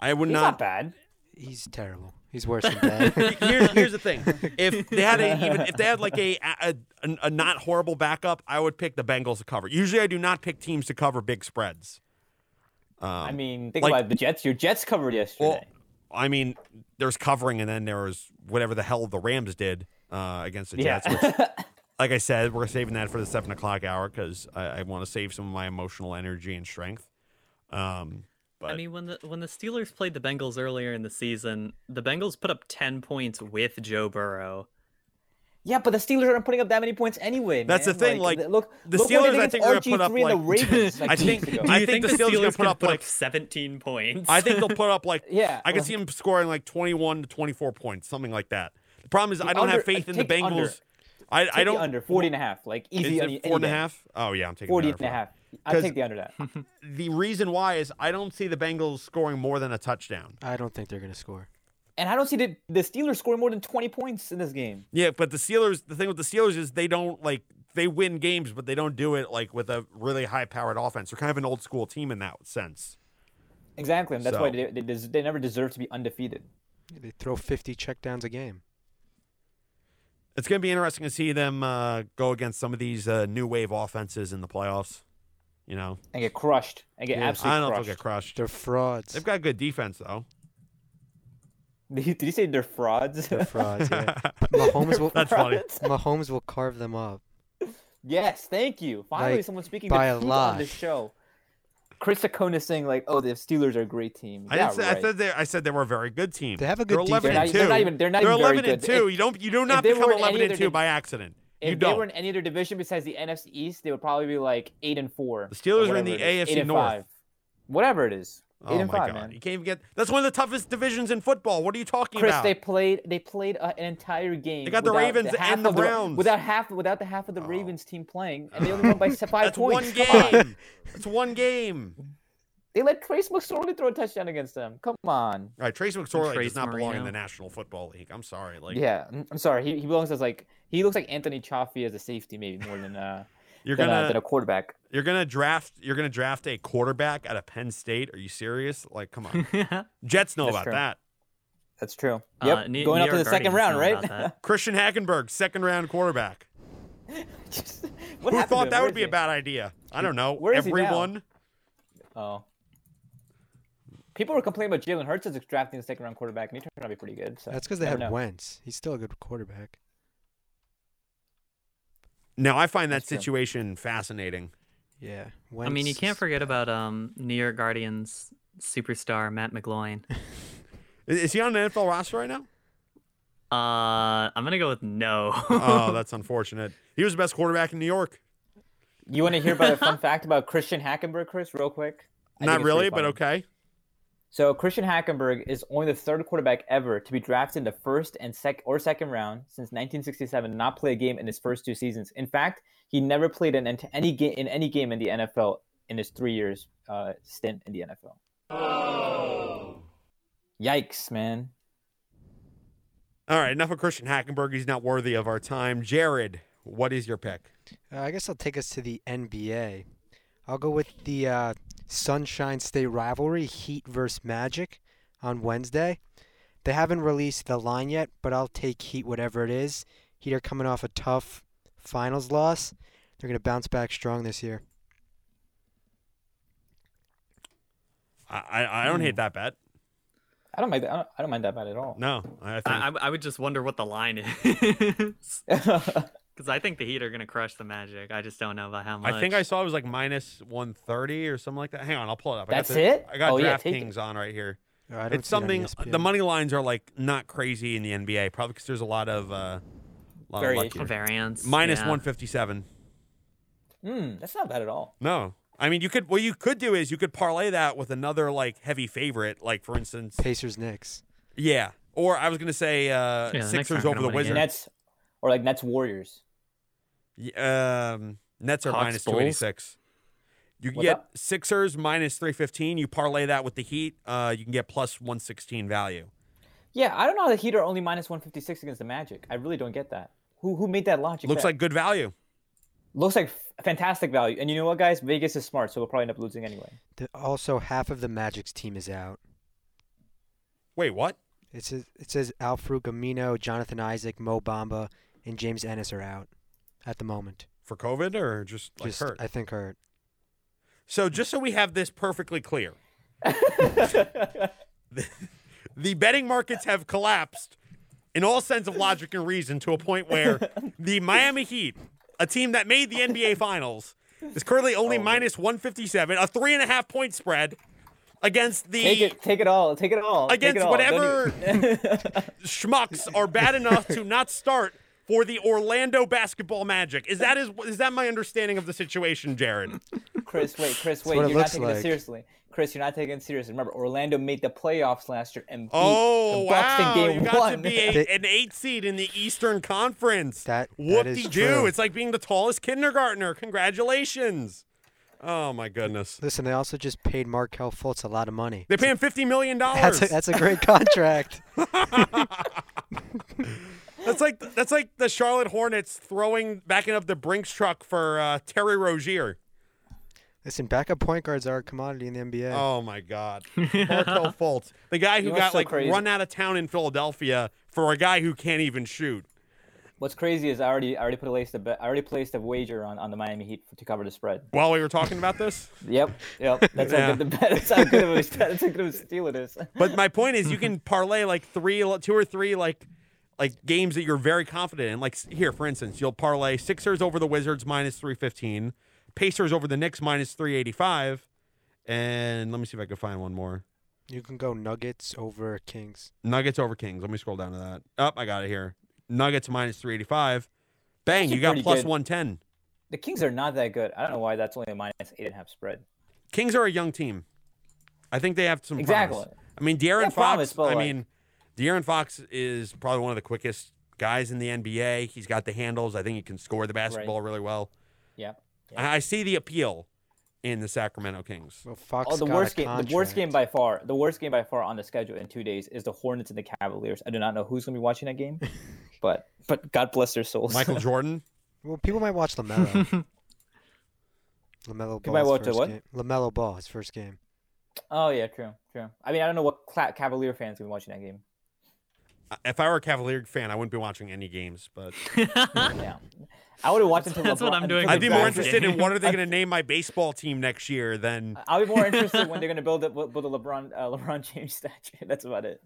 I would He's not not. bad. He's terrible. He's worse than [laughs] bad. here's, here's the [laughs] thing: if they had a, even if they had like a, a a a not horrible backup, I would pick the Bengals to cover. Usually, I do not pick teams to cover big spreads. Um, I mean, think like- about the Jets. Your Jets covered yesterday. Well, I mean, there's covering, and then there was whatever the hell the Rams did uh, against the yeah. Jets. Which, [laughs] like I said, we're saving that for the seven o'clock hour because I, I want to save some of my emotional energy and strength. Um, but I mean, when the when the Steelers played the Bengals earlier in the season, the Bengals put up ten points with Joe Burrow. Yeah, but the Steelers aren't putting up that many points anyway. That's the thing, like, look, the look Steelers, I think, are gonna put up, RG3 the like- Ravens. Like, I think- weeks ago. Do I think think, the Steelers are gonna Steelers put up, put like- up seventeen points? I think they'll put up like [laughs] Yeah, I can well- see them scoring like 21 to 24 points, something like that. The problem is I don't under- have faith in the take the under. Bengals. I, I Take the don't under 40 and a half, like Is easy. it any- four and a half? Oh yeah, I'm taking 40 the and a half. I 'Cause- take the under that. The reason why is I don't see the Bengals scoring more than a touchdown. I don't think they're gonna score. And I don't see the, the Steelers scoring more than 20 points in this game. Yeah, but the Steelers, the thing with the Steelers is they don't like they win games, but they don't do it like with a really high-powered offense. They're kind of an old school team in that sense. Exactly. And that's why they, they, des- they never deserve to be undefeated. They throw 50 checkdowns a game. It's going to be interesting to see them uh, go against some of these uh, new wave offenses in the playoffs. You know, And get crushed. And get Yeah. absolutely I don't know if crushed. they'll get crushed. They're frauds. They've got good defense though. [laughs] Did you- say they're frauds? They're frauds. Yeah. [laughs] Mahomes will. That's funny. Mahomes will carve them up. Yes, thank you. Finally, Like, someone speaking by the a truth lot. on this show. Chris Tsakonas saying like, "Oh, the Steelers are a great team." I yeah, didn't say, I said they. I said they were a very good team. They have a They're good 11 They're and not- two. they're not even- they're not even very 11 and good. two. If- you don't. You do not become eleven and two div- by accident. if you they don't. were in any other division besides the NFC East, they would probably be like eight and four. The Steelers are in the. AFC North. five. Whatever it is. Eight oh and my five, god! man. You can't even get. That's one of the toughest divisions in football. What are you talking Chris, about? they played. They played uh, an entire game. They got the Ravens half and the of Browns. without half, without the half of the Oh. Ravens team playing, and they only won by [laughs] se- five That's points. one [laughs] Come on. game. That's one game. They let Trace McSorley throw a touchdown against them. Come on. All right, Trace McSorley Trace does not belong in the National Football League. I'm sorry. Like, yeah, I'm- I'm sorry. He, he belongs as like he looks like Anthony Chaffee as a safety, maybe more than uh you're than, gonna a, than a quarterback. you're gonna draft you're gonna draft a quarterback out of Penn State. Are you serious? Like, come on. [laughs] Jets know That's about true. that. That's true. Uh, Yep, New- going New up to York the second round, right? [laughs] Christian Hackenberg, second round quarterback. [laughs] Just- Who what happened thought that Where would is be a bad idea? I don't know. Where is he now? Everyone. Oh. People were complaining about Jalen Hurts as drafting the second round quarterback, and he turned out to be pretty good. So That's because they had know. Wentz. He's still a good quarterback. Now I find that situation fascinating. Yeah. I mean, you can't forget about um New York Guardians superstar Matt McGloin. [laughs] Is, is he on the NFL roster right now? Uh, I'm gonna go with no. oh, [laughs] that's unfortunate. He was the best quarterback in New York. You want to hear about a fun [laughs] fact about Christian Hackenberg, Chris, real quick? I Not really, but okay. So Christian Hackenberg is only the third quarterback ever to be drafted in the first and sec or second round since 1967 and not play a game in his first two seasons. In fact, he never played in any game in any game in the NFL in his three years uh, stint in the NFL. Yikes, man! All right, enough of Christian Hackenberg. He's not worthy of our time. Jared, what is your pick? Uh, I guess I'll take us to the NBA. I'll go with the uh, Sunshine State rivalry, Heat versus Magic, on Wednesday. They haven't released the line yet, but I'll take Heat whatever it is. Heat are coming off a tough finals loss. They're going to bounce back strong this year. I I, I don't Hmm. hate that bet. I don't mind. I don't, I don't mind that bet at all. No, I think I, I I would just wonder what the line is. [laughs] [laughs] Because I think the Heat are gonna crush the Magic. I just don't know about how much. I think I saw it was like minus one thirty or something like that. Hang on, I'll pull it up. I That's got the, it? I got Oh, yeah. DraftKings on right here. Uh, It's see it something. The money lines are like not crazy in the NBA, probably because there's a lot of uh, lot of luck Variation. here. variance Minus yeah. one fifty seven. Hmm, that's not bad at all. No, I mean you could. What you could do is you could parlay that with another like heavy favorite, like for instance, Pacers Knicks. yeah. Or I was gonna say uh, the Knicks Sixers over the win. Wizards. Nets or like Nets Warriors. Y- Um, Nets are Hawks, 286. You can What's get up? Sixers minus 315. You parlay that with the Heat, uh, you can get plus 116 value. Yeah, I don't know how the Heat are only minus 156 against the Magic. I really don't get that. Who who made that logic? Looks bet? like good value. looks like f- fantastic value. And you know what, guys? Vegas is smart, so we'll probably end up losing anyway. The, also, half of the Magic's team is out. Wait, what? It says it says Al-Farouq Aminu, Jonathan Isaac, Mo Bamba, and James Ennis are out at the moment. For COVID or just like Just hurt? I think hurt. So just so we have this perfectly clear, [laughs] the betting markets have collapsed in all sense of logic and reason to a point where the Miami Heat, a team that made the NBA Finals, is currently only Oh, minus 157, a three and a half point spread against the take it, take it all, take it all. Against it all. whatever- [laughs] schmucks are bad enough to not start for the Orlando basketball Magic. Is that is is that my understanding of the situation, Jared? Chris, wait, Chris, wait. You're not taking like. it seriously. Chris, you're not taking it seriously. Remember, Orlando made the playoffs last year and beat Oh the Bucks wow! in game you got one. to be a, an eight seed in the Eastern Conference. That- that whoop is de doo! It's like being the tallest kindergartner. Congratulations! Oh my goodness! Listen, they also just paid Markelle Fultz a lot of money. They pay him fifty million dollars. That's a, that's a great contract. [laughs] [laughs] That's like that's like the Charlotte Hornets throwing backing up the Brinks truck for uh, Terry Rozier. Listen, backup point guards are a commodity in the NBA. Oh my God, [laughs] Markelle Fultz, the guy who You know got so like crazy? run out of town in Philadelphia for a guy who can't even shoot. What's crazy is I already, I already put a place to bet. I already placed a wager on, on the Miami Heat to cover the spread. While we were talking about this, [laughs] Yep, yep. That's Yeah. how good the bet. That's how good of a [laughs] that's how good of a steal it is. but my point is, you can parlay like three, two or three like like games that you're very confident in. Like here, for instance, you'll parlay Sixers over the Wizards minus three fifteen, Pacers over the Knicks minus three eighty five, and let me see if I can find one more. You can go Nuggets over Kings. Nuggets over Kings. Let me scroll down to that. Up, I got it here. Nuggets minus 385. Bang, you got pretty plus good. 110. The Kings are not that good. I don't know why that's only a minus eight and a half spread. Kings are a young team. I think they have some Exactly. promise. I mean, De'Aaron Yeah, Fox, promise, I like- mean, De'Aaron Fox is probably one of the quickest guys in the NBA. He's got the handles. I think he can score the basketball really well. Yeah. I, I see the appeal in the Sacramento Kings. Well, Fox Oh, the got worst a game. The worst game by far. The worst game by far on the schedule in two days is the Hornets and the Cavaliers. I do not know who's gonna be watching that game, [laughs] but but God bless their souls. Michael [laughs] Jordan. Well, people might watch LaMelo. [laughs] LaMelo Ball. might his watch a first what? Game. LaMelo Ball, his first game. oh yeah, true, true. I mean, I don't know what Cavalier fans gonna be watching that game. If I were a Cavalier fan, I wouldn't be watching any games, but [laughs] Yeah, I would have watched until That's what I'm doing I'd be more Raptors- interested in what are they going [laughs] to name my baseball team next year than [laughs] I'll be more interested when they're gonna build a, build a LeBron uh, LeBron James statue. That's about it.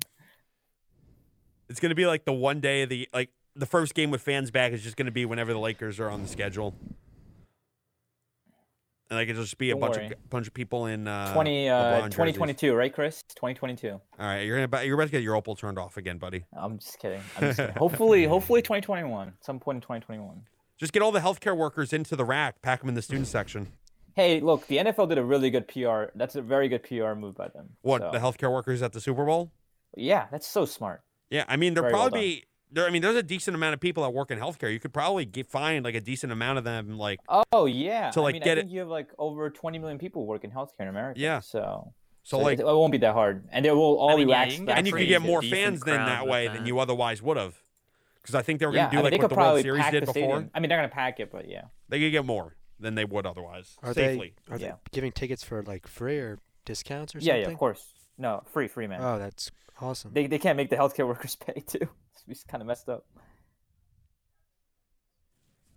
It's gonna be like the one day of the like the first game with fans back is just gonna be whenever the Lakers are on the schedule, and like it'll just be a Don't bunch worry. of bunch of people in uh, 20, uh, 2022, right, Chris? 2022. All right, you're gonna you're about to get your opal turned off again, buddy. I'm just kidding. I'm just kidding. hopefully, [laughs] hopefully 2021. Some point in 2021. Just get all the healthcare workers into the rack, pack them in the student section. Hey, look, the NFL did a really good PR. That's a very good PR move by them. What So, the healthcare workers at the Super Bowl? Yeah, that's so smart. Yeah, I mean there Very probably be there. I mean there's a decent amount of people that work in healthcare. You could probably get, find like a decent amount of them. Like Oh yeah. To, I like, mean, get I it- you have like over 20 million people work in healthcare in America. Yeah. So, so so like it, it won't be that hard, and they will all I mean, be yeah, waxed you can back get and you could get more fans then that way that. than you otherwise would have. Because I think they were gonna do I mean, like what the World Series did the before. I mean, they're gonna pack it, but yeah. They could get more than they would otherwise Are safely. they are Yeah. they giving tickets for like free or discounts or something? Yeah, something? yeah, of course. No, free, free, man. Oh, that's awesome. they they can't make the healthcare [laughs] workers pay too. It's kind of messed up.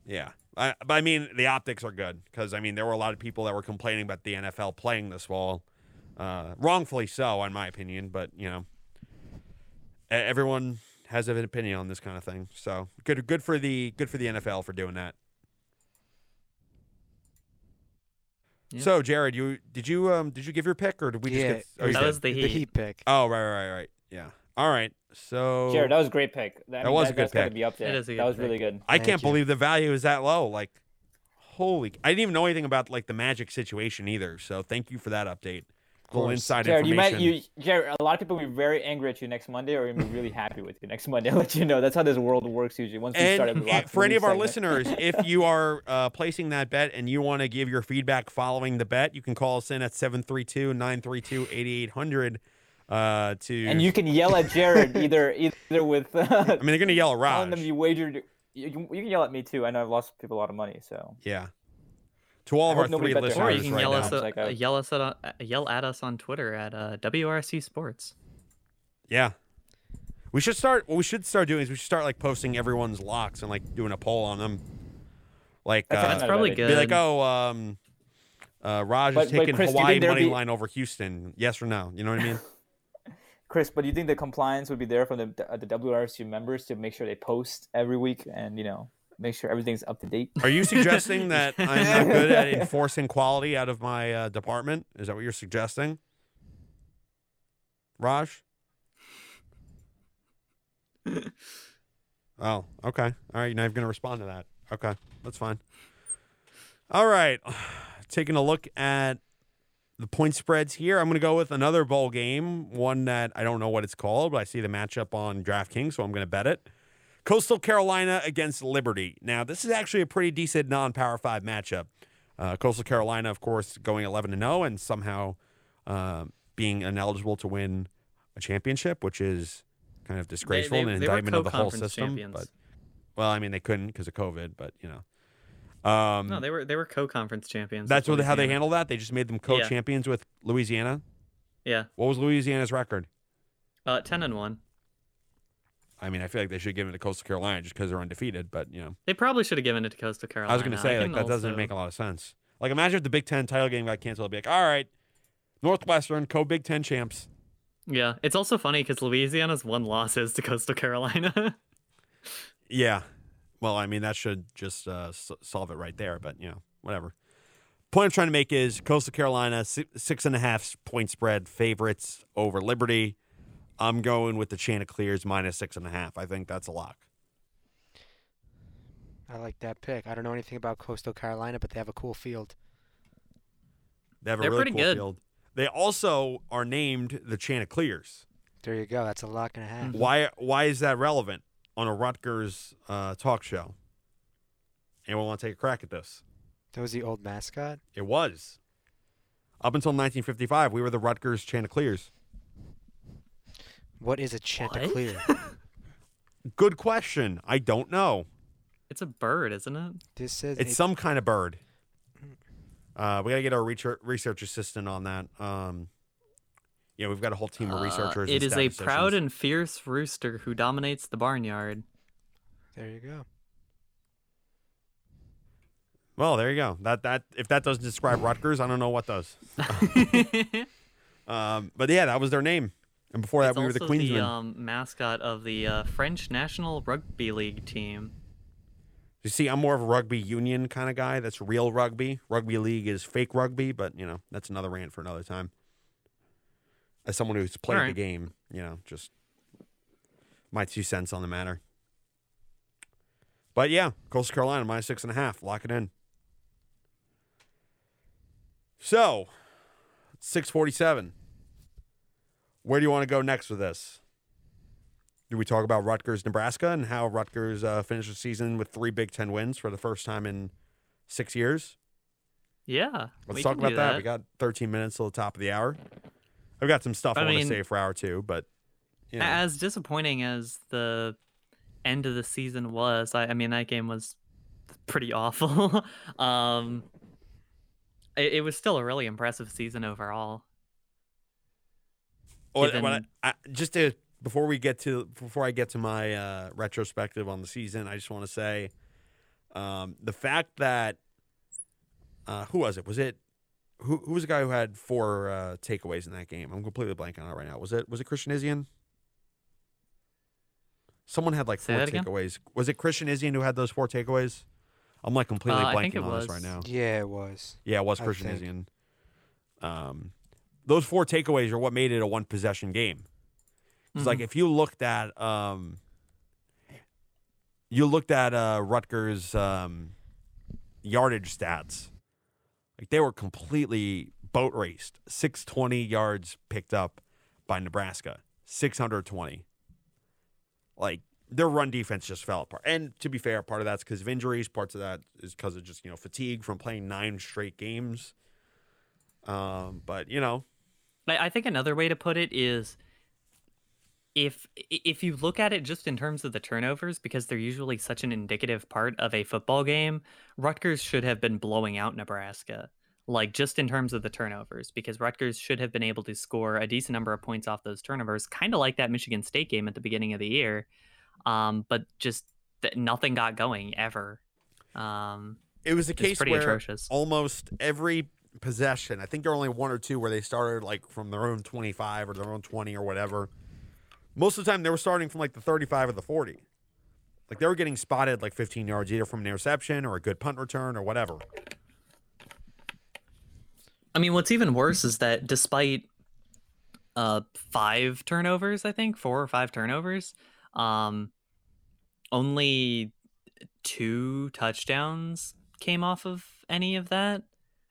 Yeah, I, but I mean the optics are good because I mean there were a lot of people that were complaining about the NFL playing this fall, uh, wrongfully so in my opinion. But you know, e- everyone has an opinion on this kind of thing. So good, good for the good for the NFL for doing that. Yeah. So Jared, you did you um did you give your pick or did we just yeah, get? oh, That was the the Heat. Heat pick. Oh right right right yeah. All right. So Jared, that was a great pick. I mean, was a good that's gotta pick. be up there. It is a that was pick. really good. I Thank can't you. believe the value is that low. Like, holy! I didn't even know anything about like the Magic situation either. So thank you for that update. little inside Jared, you information. might you Jared. A lot of people will be very angry at you next Monday, or be really happy with you next Monday. [laughs] I'll let you know. That's how this world works usually. Once we start and every for any of our segment. listeners, [laughs] if you are uh, placing that bet and you want to give your feedback following the bet, you can call us in at 732-932-8800 uh, to and you can yell at Jared either [laughs] either with uh, I mean, they're going to yell at telling them Raj. you wagered. You, can- you can yell at me too. I know I've lost people a lot of money, so Yeah. To all I of our three bet their Or listeners you can right yell now. us, It's like uh, a- yell us at, uh, yell at us on Twitter at uh, WRC Sports. Yeah. We should start. What we should start doing is we should start like posting everyone's locks and like doing a poll on them. Like, That's uh, That's probably bad good. be like, oh, um, uh, Raj But- is taking Chris, Hawaii money be- line over Houston. Yes or no? You know what I mean? [laughs] Chris, but do you think the compliance would be there from the uh, the WRC members to make sure they post every week and you know make sure everything's up to date? Are you suggesting [laughs] that I'm not good at enforcing quality out of my uh, department? Is that what you're suggesting, Raj? [laughs] oh, okay. All right. You're not even going to respond to that. Okay. That's fine. All right. [sighs] Taking a look at the point spreads here. I'm going to go with another bowl game, one that I don't know what it's called, but I see the matchup on DraftKings, so I'm going to bet it. Coastal Carolina against Liberty. Now, this is actually a pretty decent non-power five matchup. Uh, Coastal Carolina, of course, going 11 and 0, and somehow uh, being ineligible to win a championship, which is kind of disgraceful they- and an indictment of the whole system. champions. But well, I mean, they couldn't because of COVID, but you know. Um, No, they were they were co-conference champions. that's what how they handled that. They just made them co-champions with Louisiana. Yeah, What was Louisiana's record? uh, ten and one. I mean, I feel like they should give it to Coastal Carolina just because they're undefeated. But you know, They probably should have given it to Coastal Carolina. I was going to say like that doesn't make a lot of sense. Like imagine if the Big Ten title game got canceled, I'd be like, all right, Northwestern co Big Ten champs. Yeah, it's also funny because Louisiana's one loss is to Coastal Carolina. [laughs] Yeah. Well, I mean, that should just uh, s- solve it right there, but, you know, whatever. Point I'm trying to make is Coastal Carolina, si- six and a half point spread favorites over Liberty. I'm going with the Chanticleers minus six and a half. I think that's a lock. I like that pick. I don't know anything about Coastal Carolina, but they have a cool field. They have a They're really pretty cool good. field. They also are named the Chanticleers. There you go. That's a lock and a half. Why? Why is that relevant on a Rutgers uh, talk show? Anyone want to take a crack at this? That was the old mascot. It was. Up until 1955, we were the Rutgers Chanticleers. What is a chanticleer? [laughs] Good question. I don't know. it's a bird, isn't it? this says It's it- some kind of bird. Uh, we got to get our research, research assistant on that. Um, yeah, we've got a whole team of Uh, researchers. it and is a proud and fierce rooster who dominates the barnyard. There you go. well, there you go. That that if that doesn't describe Rutgers, I don't know what does. [laughs] Um, but yeah, that was their name. And before that, it's we were the also Queensmen. the um, mascot of the uh, French national rugby league team. You see, I'm more of a rugby union kind of guy. That's real rugby. Rugby league is fake rugby, but you know that's another rant for another time. As someone who's played the game, you know, just my two cents on the matter. But yeah, Coastal Carolina minus six and a half. Lock it in. So, six forty-seven. Where do you want to go next with this? Do we talk about Rutgers, Nebraska, and how Rutgers uh, finished the season with three Big Ten wins for the first time in six years? Yeah, Let's talk about do that. We got 13 minutes till the top of the hour. I've got some stuff I, I want to say for hour two, but you know, As disappointing as the end of the season was, I, I mean that game was pretty [laughs] awful. um, it, it was still a really impressive season overall. What- given- what I, I, just to before we get to before I get to my uh, retrospective on the season, I just want to say um, the fact that uh, who was it? Was it who? Who was the guy who had four uh, takeaways in that game? I'm completely blanking on it right now. Was it was it Christian Izien? Someone had like Say four that again? takeaways. Was it Christian Izien who had those four takeaways? I'm like completely Uh, blanking think it on this right now. Yeah, it was. Yeah, it was I Christian think. Izien. Um, those four takeaways are what made it a one possession game. It's like Mhm. if you looked at um, you looked at uh, Rutgers um, yardage stats, like they were completely boat raced. 620 yards picked up by Nebraska. 620. Like their run defense just fell apart. And to be fair, part of that's because of injuries. Parts of that is because of just you know fatigue from playing nine straight games. Um, but you know, I I think another way to put it is if if you look at it just in terms of the turnovers, because they're usually such an indicative part of a football game, Rutgers should have been blowing out Nebraska. Like just in terms of the turnovers, because Rutgers should have been able to score a decent number of points off those turnovers, kind of like that Michigan State game at the beginning of the year. Um, but just th- nothing got going ever. Um, it was a case pretty where atrocious. almost every possession, I think there were only one or two where they started like from their own 25 or their own 20 or whatever. Most of the time, they were starting from like the 35 or the 40. Like they were getting spotted like 15 yards either from an interception or a good punt return or whatever. I mean, what's even worse is that despite uh five turnovers, I think four or five turnovers, um, only two touchdowns came off of any of that,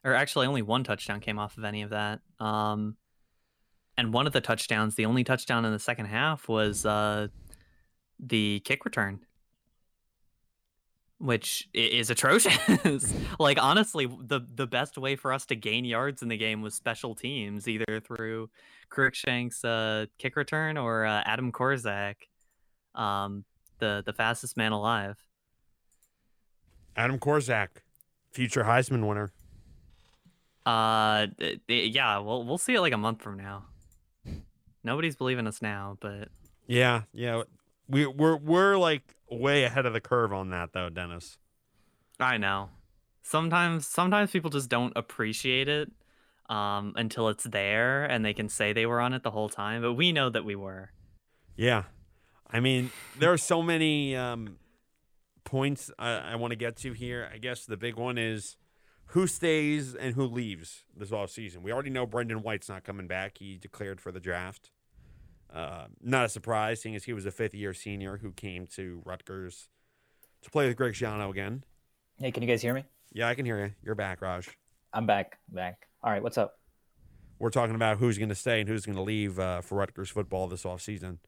or actually only one touchdown came off of any of that. Um, and one of the touchdowns, the only touchdown in the second half, was uh the kick return which is atrocious. [laughs] like honestly, the the best way for us to gain yards in the game was special teams, either through Cruickshank's uh, kick return or uh, Adam Korsak, um, the the fastest man alive. Adam Korsak, future Heisman winner. Uh, yeah, we'll we'll see it like a month from now. Nobody's believing us now, but Yeah, yeah. We we're we're like way ahead of the curve on that though, Dennis. I know. Sometimes sometimes people just don't appreciate it um, until it's there and they can say they were on it the whole time, but we know that we were. Yeah. I mean, there are so many um, points I, I want to get to here. I guess the big one is who stays and who leaves this off season. We already know Brendon White's not coming back. He declared for the draft. Uh, not a surprise, seeing as he was a fifth year senior who came to Rutgers to play with Greg Schiano again. Hey, can you guys hear me? Yeah, I can hear you. You're back, Raj. I'm back. Back. All right. What's up? We're talking about who's going to stay and who's going to leave uh, for Rutgers football this offseason.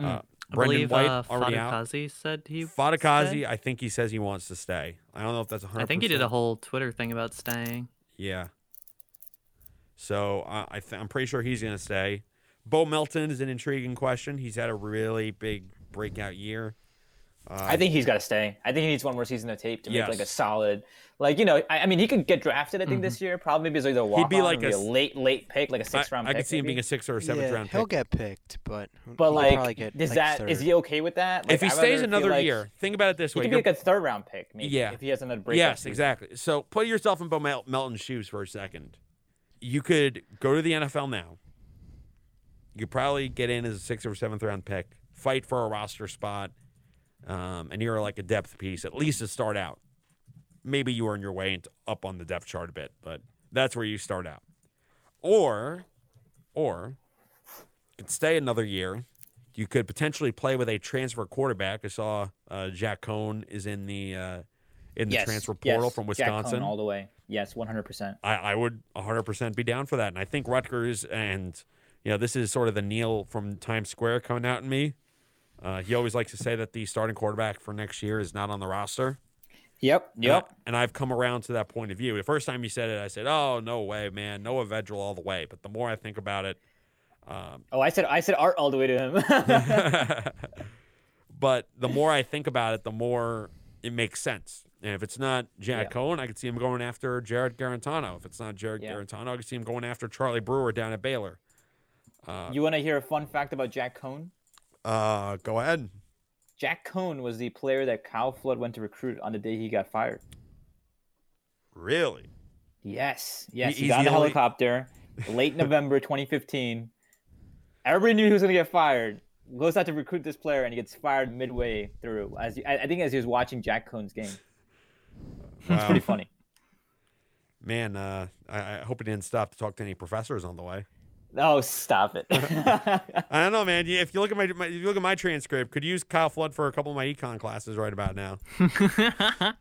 Uh, I Brendan believe White uh, already out. Fatukasi said he. Fatukasi? I think he says he wants to stay. I don't know if that's 100%. I think he did a whole Twitter thing about staying. Yeah. So uh, I th- I'm pretty sure he's going to stay. Bo Melton is an intriguing question. He's had a really big breakout year. Uh, I think he's got to stay. I think he needs one more season of tape to make like a solid, like you know. I, I mean, he could get drafted. I think this year probably because either walk be like a late, late pick, like a six round I pick. could see him being a sixth or a seventh yeah, round he'll pick. get picked, but But he'll like, probably get, is like, that is third. he okay with that? Like, if he I'd stays another like year, think about it this way: he way. could be like a third round pick, maybe. Yeah. If he has another break. yes, season. exactly. So put yourself in Bo Mel- Melton's shoes for a second. You could go to the NFL now. You could probably get in as a sixth or seventh round pick, fight for a roster spot, um, and you're like a depth piece, at least to start out. Maybe you earn your way into, up on the depth chart a bit, but that's where you start out. Or, or you could stay another year. You could potentially play with a transfer quarterback. I saw uh, Jack Coan is in the uh, in the Yes, transfer portal yes, from Wisconsin. all the way. Yes, one hundred percent. I, I would 100% be down for that. And I think Rutgers and, you know, this is sort of the Neil from Times Square coming out in me. Uh, he always likes to say that the starting quarterback for next year is not on the roster. Yep. Yep. And, I, have come around to that point of view. The first time you said it, I said, oh, no way, man. Noah Vedral all the way. But the more I think about it, um, Oh, I said I said art all the way to him. [laughs] [laughs] but the more I think about it, the more it makes sense. And if it's not Jack Yeah. Coan, I could see him going after Jarrett Guarantano. If it's not Jarrett Yeah. Guarantano, I could see him going after Charlie Brewer down at Baylor. Uh, you want to hear a fun fact about Jack Coan? Uh, go ahead. Jack Coan was the player that Kyle Flood went to recruit on the day he got fired. Really? Yes, yes. He, he's got on the only- helicopter late November 2015. Everybody knew he was going to get fired. Goes out to recruit this player, and he gets fired midway through. As he, I, I think as he was watching Jack Coan's game, it's pretty funny. Man, uh, I, I hope he didn't stop to talk to any professors on the way. Oh, stop it! [laughs] I don't know, man. If you look at my, my if you look at my transcript, could use Kyle Flood for a couple of my econ classes right about now. [laughs]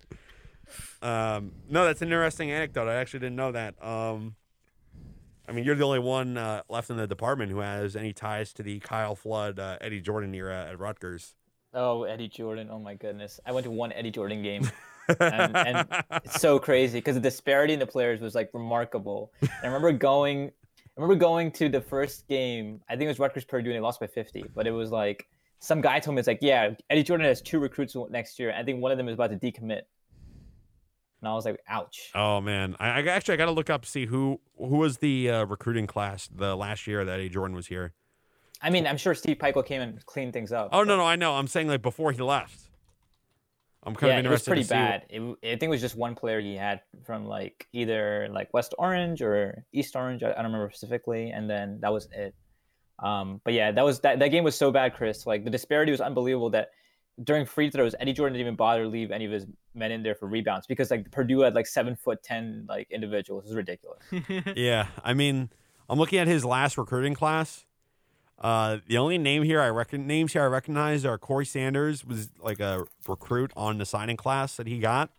Um, no, that's an interesting anecdote. I actually didn't know that. Um, I mean, you're the only one uh, left in the department who has any ties to the Kyle Flood, uh, Eddie Jordan era at Rutgers. Oh, Eddie Jordan. Oh my goodness. I went to one Eddie Jordan game. [laughs] and, and it's so crazy because the disparity in the players was like remarkable. And I remember going, I remember going to the first game. I think it was Rutgers Purdue, and they lost by 50. But it was like some guy told me it's like, yeah, Eddie Jordan has two recruits next year. I think one of them is about to decommit. And I was like, ouch. Oh man, I, I actually I got to look up see who who was the uh, recruiting class the last year that Eddie Jordan was here. I mean, I'm sure Steve Pikiell came and cleaned things up. Oh but- no, no, I know. I'm saying like before he left. I'm kind yeah, of it was pretty to see bad. It, I think it was just one player he had from like either like West Orange or East Orange. I, I don't remember specifically, and then that was it. Um, but yeah, that was that. That game was so bad, Chris. Like the disparity was unbelievable. That during free throws, Eddie Jordan didn't even bother to leave any of his men in there for rebounds because like Purdue had like seven foot ten like individuals. It was ridiculous. [laughs] Yeah, I mean, I'm looking at his last recruiting class. Uh, the only name here I reckon names here I recognize are Corey Sanders was like a recruit on the signing class that he got.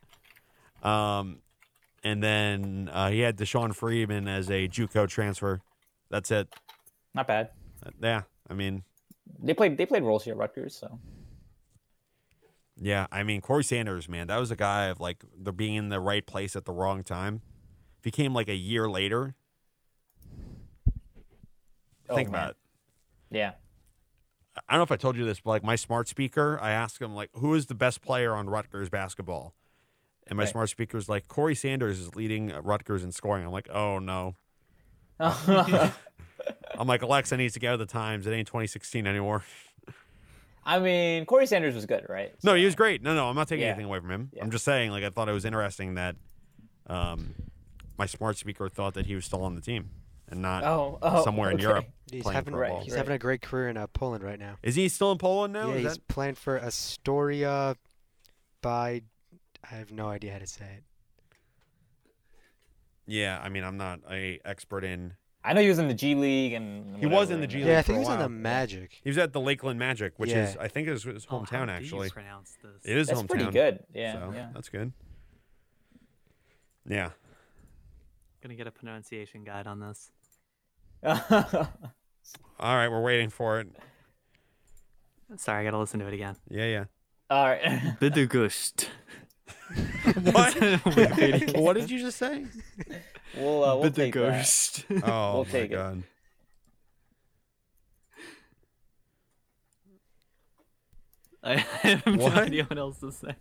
Um, and then uh, he had Deshaun Freeman as a JUCO transfer. That's it. Not bad. Uh, Yeah, I mean, They played they played roles here at Rutgers, so yeah, I mean Corey Sanders, man, that was a guy of like the being in the right place at the wrong time. If he came like a year later, Oh, think man. about it. Yeah. I don't know if I told you this, but like my smart speaker, I asked him like, who is the best player on Rutgers basketball? And my Right. smart speaker is like, Corey Sanders is leading Rutgers in scoring. I'm like, oh no. [laughs] I'm like, Alexa needs to get out of the times. It ain't 2016 anymore. I mean, Corey Sanders was good, right? No, he was great. No, no, I'm not taking Yeah. anything away from him. Yeah. I'm just saying, like, I thought it was interesting that um, my smart speaker thought that he was still on the team and not Oh, oh somewhere in. Europe. He's playing having pro Right, ball. he's right. having a great career in uh, Poland right now. Is he still in Poland now? yeah, Is he's that- playing for Astoria by I have no idea how to say it. Yeah, I mean, I'm not a expert in. I know he was in the G League and He was in the G League Yeah, I for think a he was on while. the Magic. He was at the Lakeland Magic, which is I think is his Oh, how hometown do actually. You pronounce this? It is That's hometown. pretty good. Yeah, so yeah. that's good. Yeah. Gonna get a pronunciation guide on this. [laughs] All right, we're waiting for it. Sorry, I gotta listen to it again. Yeah, yeah. All right. [laughs] Bidugust. [laughs] What? Wikipedia. what did you just say? we'll uh, we'll take that. Oh We'll my take it. god. I have no What? idea what else to say.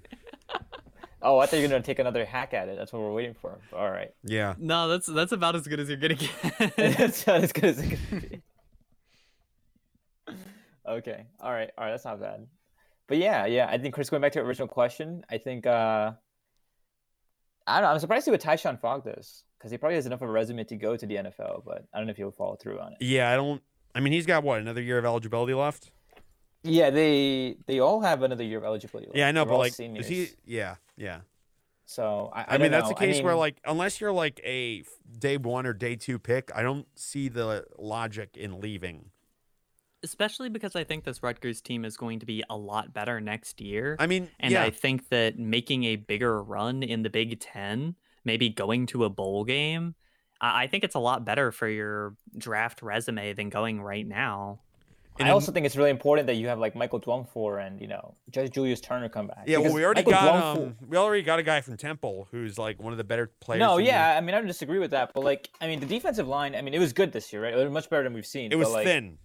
Oh, I thought you were gonna take another hack at it. That's what we're waiting for. All right. Yeah. No, that's that's about as good as you're gonna get. [laughs] [laughs] That's not as good as it could be. Okay. All right. All right. That's not bad. But yeah, yeah. I think Chris, going back to your original question, I think uh I don't know. I'm surprised to see what Tyshon Fogg does because he probably has enough of a resume to go to the NFL, but I don't know if he'll follow through on it. Yeah, I don't I mean he's got what, another year of eligibility left? Yeah, they they all have another year of eligibility. Left. Yeah, I know, They're but like seniors. is he yeah, yeah. So I, I, I, mean don't that's know. the case where mean- like unless you're like a day 1 or day 2 pick, I don't see the logic in leaving. Especially because I think this Rutgers team is going to be a lot better next year. I mean, And yeah. I think that making a bigger run in the Big Ten, maybe going to a bowl game, I I think it's a lot better for your draft resume than going right now. And I also think it's really important that you have like Michael Dwumfor and you know Judge Julius Turner come back. Yeah, well, we already Michael got Dwumfor- um, we already got a guy from Temple who's like one of the better players. No, in the- yeah, I mean I don't disagree with that, but like I mean the defensive line, I mean it was good this year, right? It was much better than we've seen. it was but, like, thin.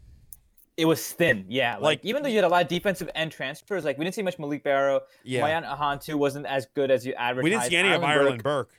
It was thin, yeah. Like, Like- even though you had a lot of defensive end transfers, like we didn't see much Malik Barrow. Yeah. Mayan Ahanotu wasn't as good as you advertised. We didn't see any of Ireland Ireland Burke- Burke.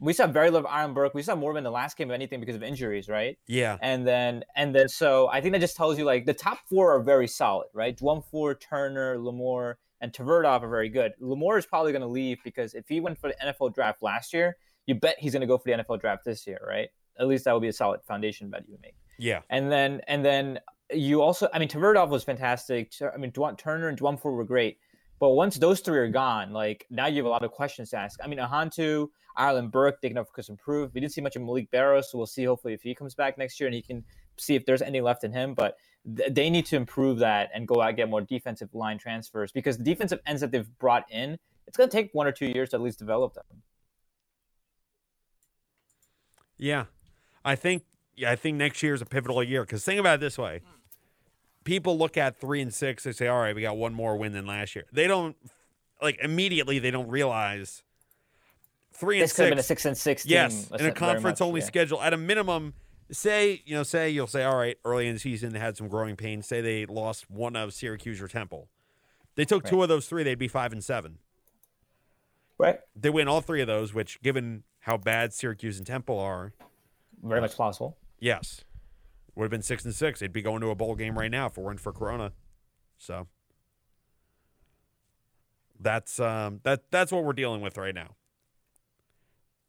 We saw very little of Iron Burke. We saw more of him in the last game, of anything, because of injuries, right? Yeah. And then and then so I think that just tells you like the top four are very solid, right? Dwumfor, Turner, Lamore, and Tverdov are very good. Lamore is probably going to leave because if he went for the NFL draft last year, you bet he's going to go for the NFL draft this year, right? At least that would be a solid foundation bet you would make. Yeah. And then and then you also, I mean, Tverdov was fantastic. I mean, Dwan- Turner and Dwumfor were great. But once those three are gone, like now you have a lot of questions to ask. I mean, Ahanotu, Ireland Burke, they can of course improve. We didn't see much of Malik Barrows, so we'll see hopefully if he comes back next year and he can see if there's any left in him. But th- they need to improve that and go out and get more defensive line transfers because the defensive ends that they've brought in, it's going to take one or two years to at least develop them. Yeah. I think yeah, I think next year is a pivotal year because think about it this way: people look at three and six, they say, "All right, we got one more win than last year." They don't like immediately. They don't realize three and This could have been a six. six and six team. Yes, in a conference only yeah. schedule, at a minimum, say you know, say you'll say, all right, early in the season they had some growing pains. Say they lost one of Syracuse or Temple. They took two of those three, they'd be five and seven. Right. They win all three of those, which, given how bad Syracuse and Temple are, Very much possible. yes, would have been six and six. They'd be going to a bowl game right now if it weren't for Corona. So that's um, that that's what we're dealing with right now.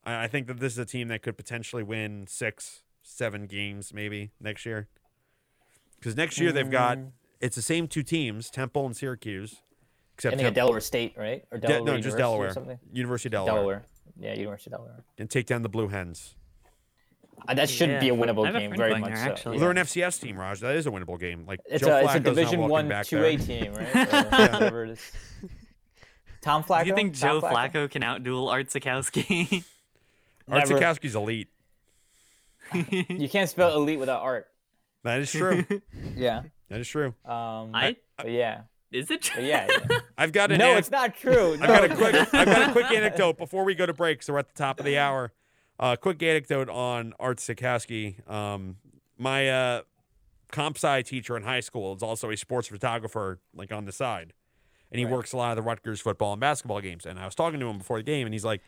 I, I think that this is a team that could potentially win six, seven games maybe next year. Because next year they've got Mm. it's the same two teams, Temple and Syracuse, except I think at Temp- Delaware State, right? Or De- Delaware no, just University or Delaware, something? University of Delaware, Delaware. Yeah, University of Delaware. and take down the Blue Hens. Uh, that should Yeah, be a winnable a game, very much there, so. actually. Well, they're an FCS team, Raj. That is a winnable game. Like It's Joe a it's a Division walking One back two there. A team, right? [laughs] Or whatever. Tom Flacco. Do you think Tom Joe Flacco can outduel Art Sitkowski? [laughs] Art Never. Sitkowski's elite. You can't spell elite without art. That is true. [laughs] Yeah. that is true. Um. I but yeah. is it? But yeah. yeah. [laughs] I've got an. no, an- it's not true. I've got a quick. I've got a [laughs] quick anecdote before we go to break. So we're at the top of the hour. Uh, quick anecdote on Art Sitkowski. Um, my uh, comp sci teacher in high school is also a sports photographer, like on the side, and he Right. works a lot of the Rutgers football and basketball games. And I was talking to him before the game, and he's like,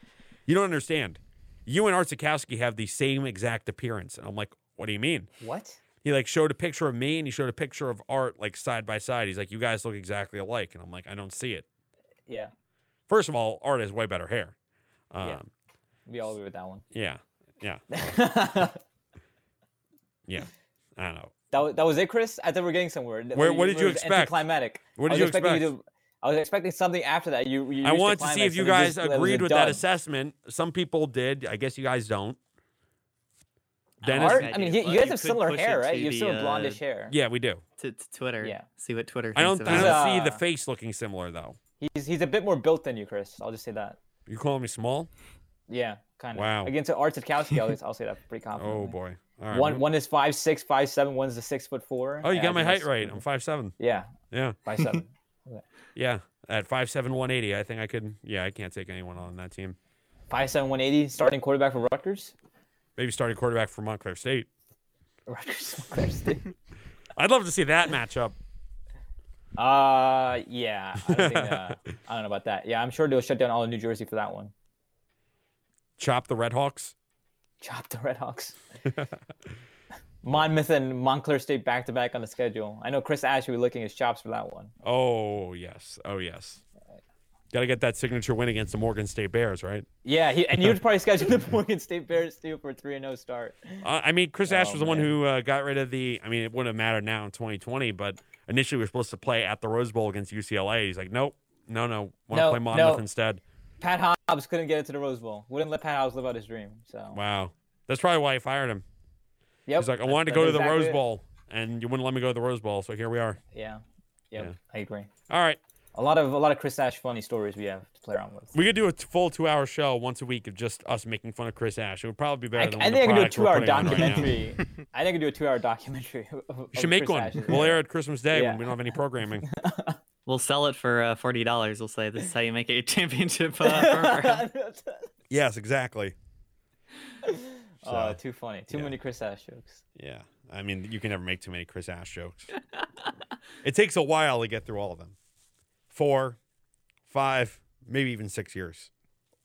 "You don't understand. You and Art Sitkowski have the same exact appearance." And I'm like, "What do you mean?" What? he like showed a picture of me and he showed a picture of art like side by side. He's like, "You guys look exactly alike," and I'm like, "I don't see it." Yeah. First of all, art has way better hair. Um, Yeah. We all agree with that one. yeah, yeah, [laughs] yeah. I don't know. was, that was it, Chris. I thought we were getting somewhere. Where- what did you expect? Anticlimactic. What did you expect? To- I was expecting something after that. You. you I wanted to see if you guys just- it was a agreed with that assessment. Some people did. I guess you guys don't. Dennis, Art? I I mean, you, you guys you have similar hair, right? You have similar uh, blondish hair. yeah, we do. to, to Twitter. Yeah. See what Twitter. I don't. I about don't it. see the face looking similar though. He's he's a bit more built than you, Chris. I'll just say that. You calling me small? Yeah, kind of. Wow. Against Art Sitkowski, I'll, I'll say that pretty [laughs] confidently. Oh boy. All right. One one is five six, five seven. One's the six foot four. Oh, you got my height right. I'm five seven. Yeah, Yeah, five seven. [laughs] yeah. At five seven, one eighty, I think I could. Yeah, I can't take anyone on that team. five seven, one eighty. Starting quarterback for Rutgers. Maybe starting quarterback for Montclair State. [laughs] Rutgers. Montclair State. [laughs] I'd love to see that matchup. Uh, yeah. I don't, think, uh, [laughs] I don't know about that. Yeah, I'm sure they'll shut down all of New Jersey for that one. Chop the Red Hawks. Chop the Red Hawks. Monmouth and Montclair State back to back on the schedule. I know Chris Ash will be licking his chops for that one. Oh yes. Oh yes. Got to get that signature win against the Morgan State Bears, right? Yeah, he, and you'd [laughs] probably schedule the Morgan State Bears too for a 3 and 0 start. Uh, I mean, Chris Ash Oh, was the one who uh, got rid of the. I mean, it wouldn't have mattered now in 2020, but initially we were supposed to play at the Rose Bowl against UCLA. He's like, nope, no, no, want to No, play Monmouth no. instead. Pat Hobbs couldn't get it to the Rose Bowl. Wouldn't let Pat Hobbs live out his dream. So, Wow, that's probably why he fired him. Yep. He's like, I wanted to go to the exactly Rose it. Bowl, and you wouldn't let me go to the Rose Bowl, so here we are. Yeah. Yep, Yeah. I agree. All right, A lot of a lot of Chris Ash funny stories we have to play around with. we could do a full two-hour show once a week of just us making fun of Chris Ash. It would probably be I, better than I what think I the can do a two-hour putting on right documentary. [laughs] I think I can do a two-hour documentary. Of, You of should make Chris one. Ash's- We'll air it Christmas Day Yeah. when we don't have any programming. [laughs] We'll sell it for uh, forty dollars. We'll say this is how you make a [laughs] championship uh, yes, exactly. Oh, too funny. Too yeah. many Chris Ash jokes. Yeah. I mean, you can never make too many Chris Ash jokes. [laughs] it takes a while to get through all of them. Four, five, maybe even six years.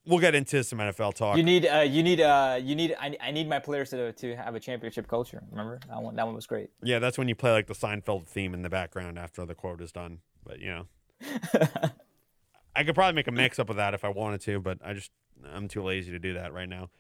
We'll get into some NFL talk. You need, uh, you need, uh, you need. I, I need my players to to have a championship culture. Remember that one? That one was great. yeah, that's when you play like the Seinfeld theme in the background after the quote is done. But you know, [laughs] I could probably make a mix up of that if I wanted to, but I just I'm too lazy to do that right now.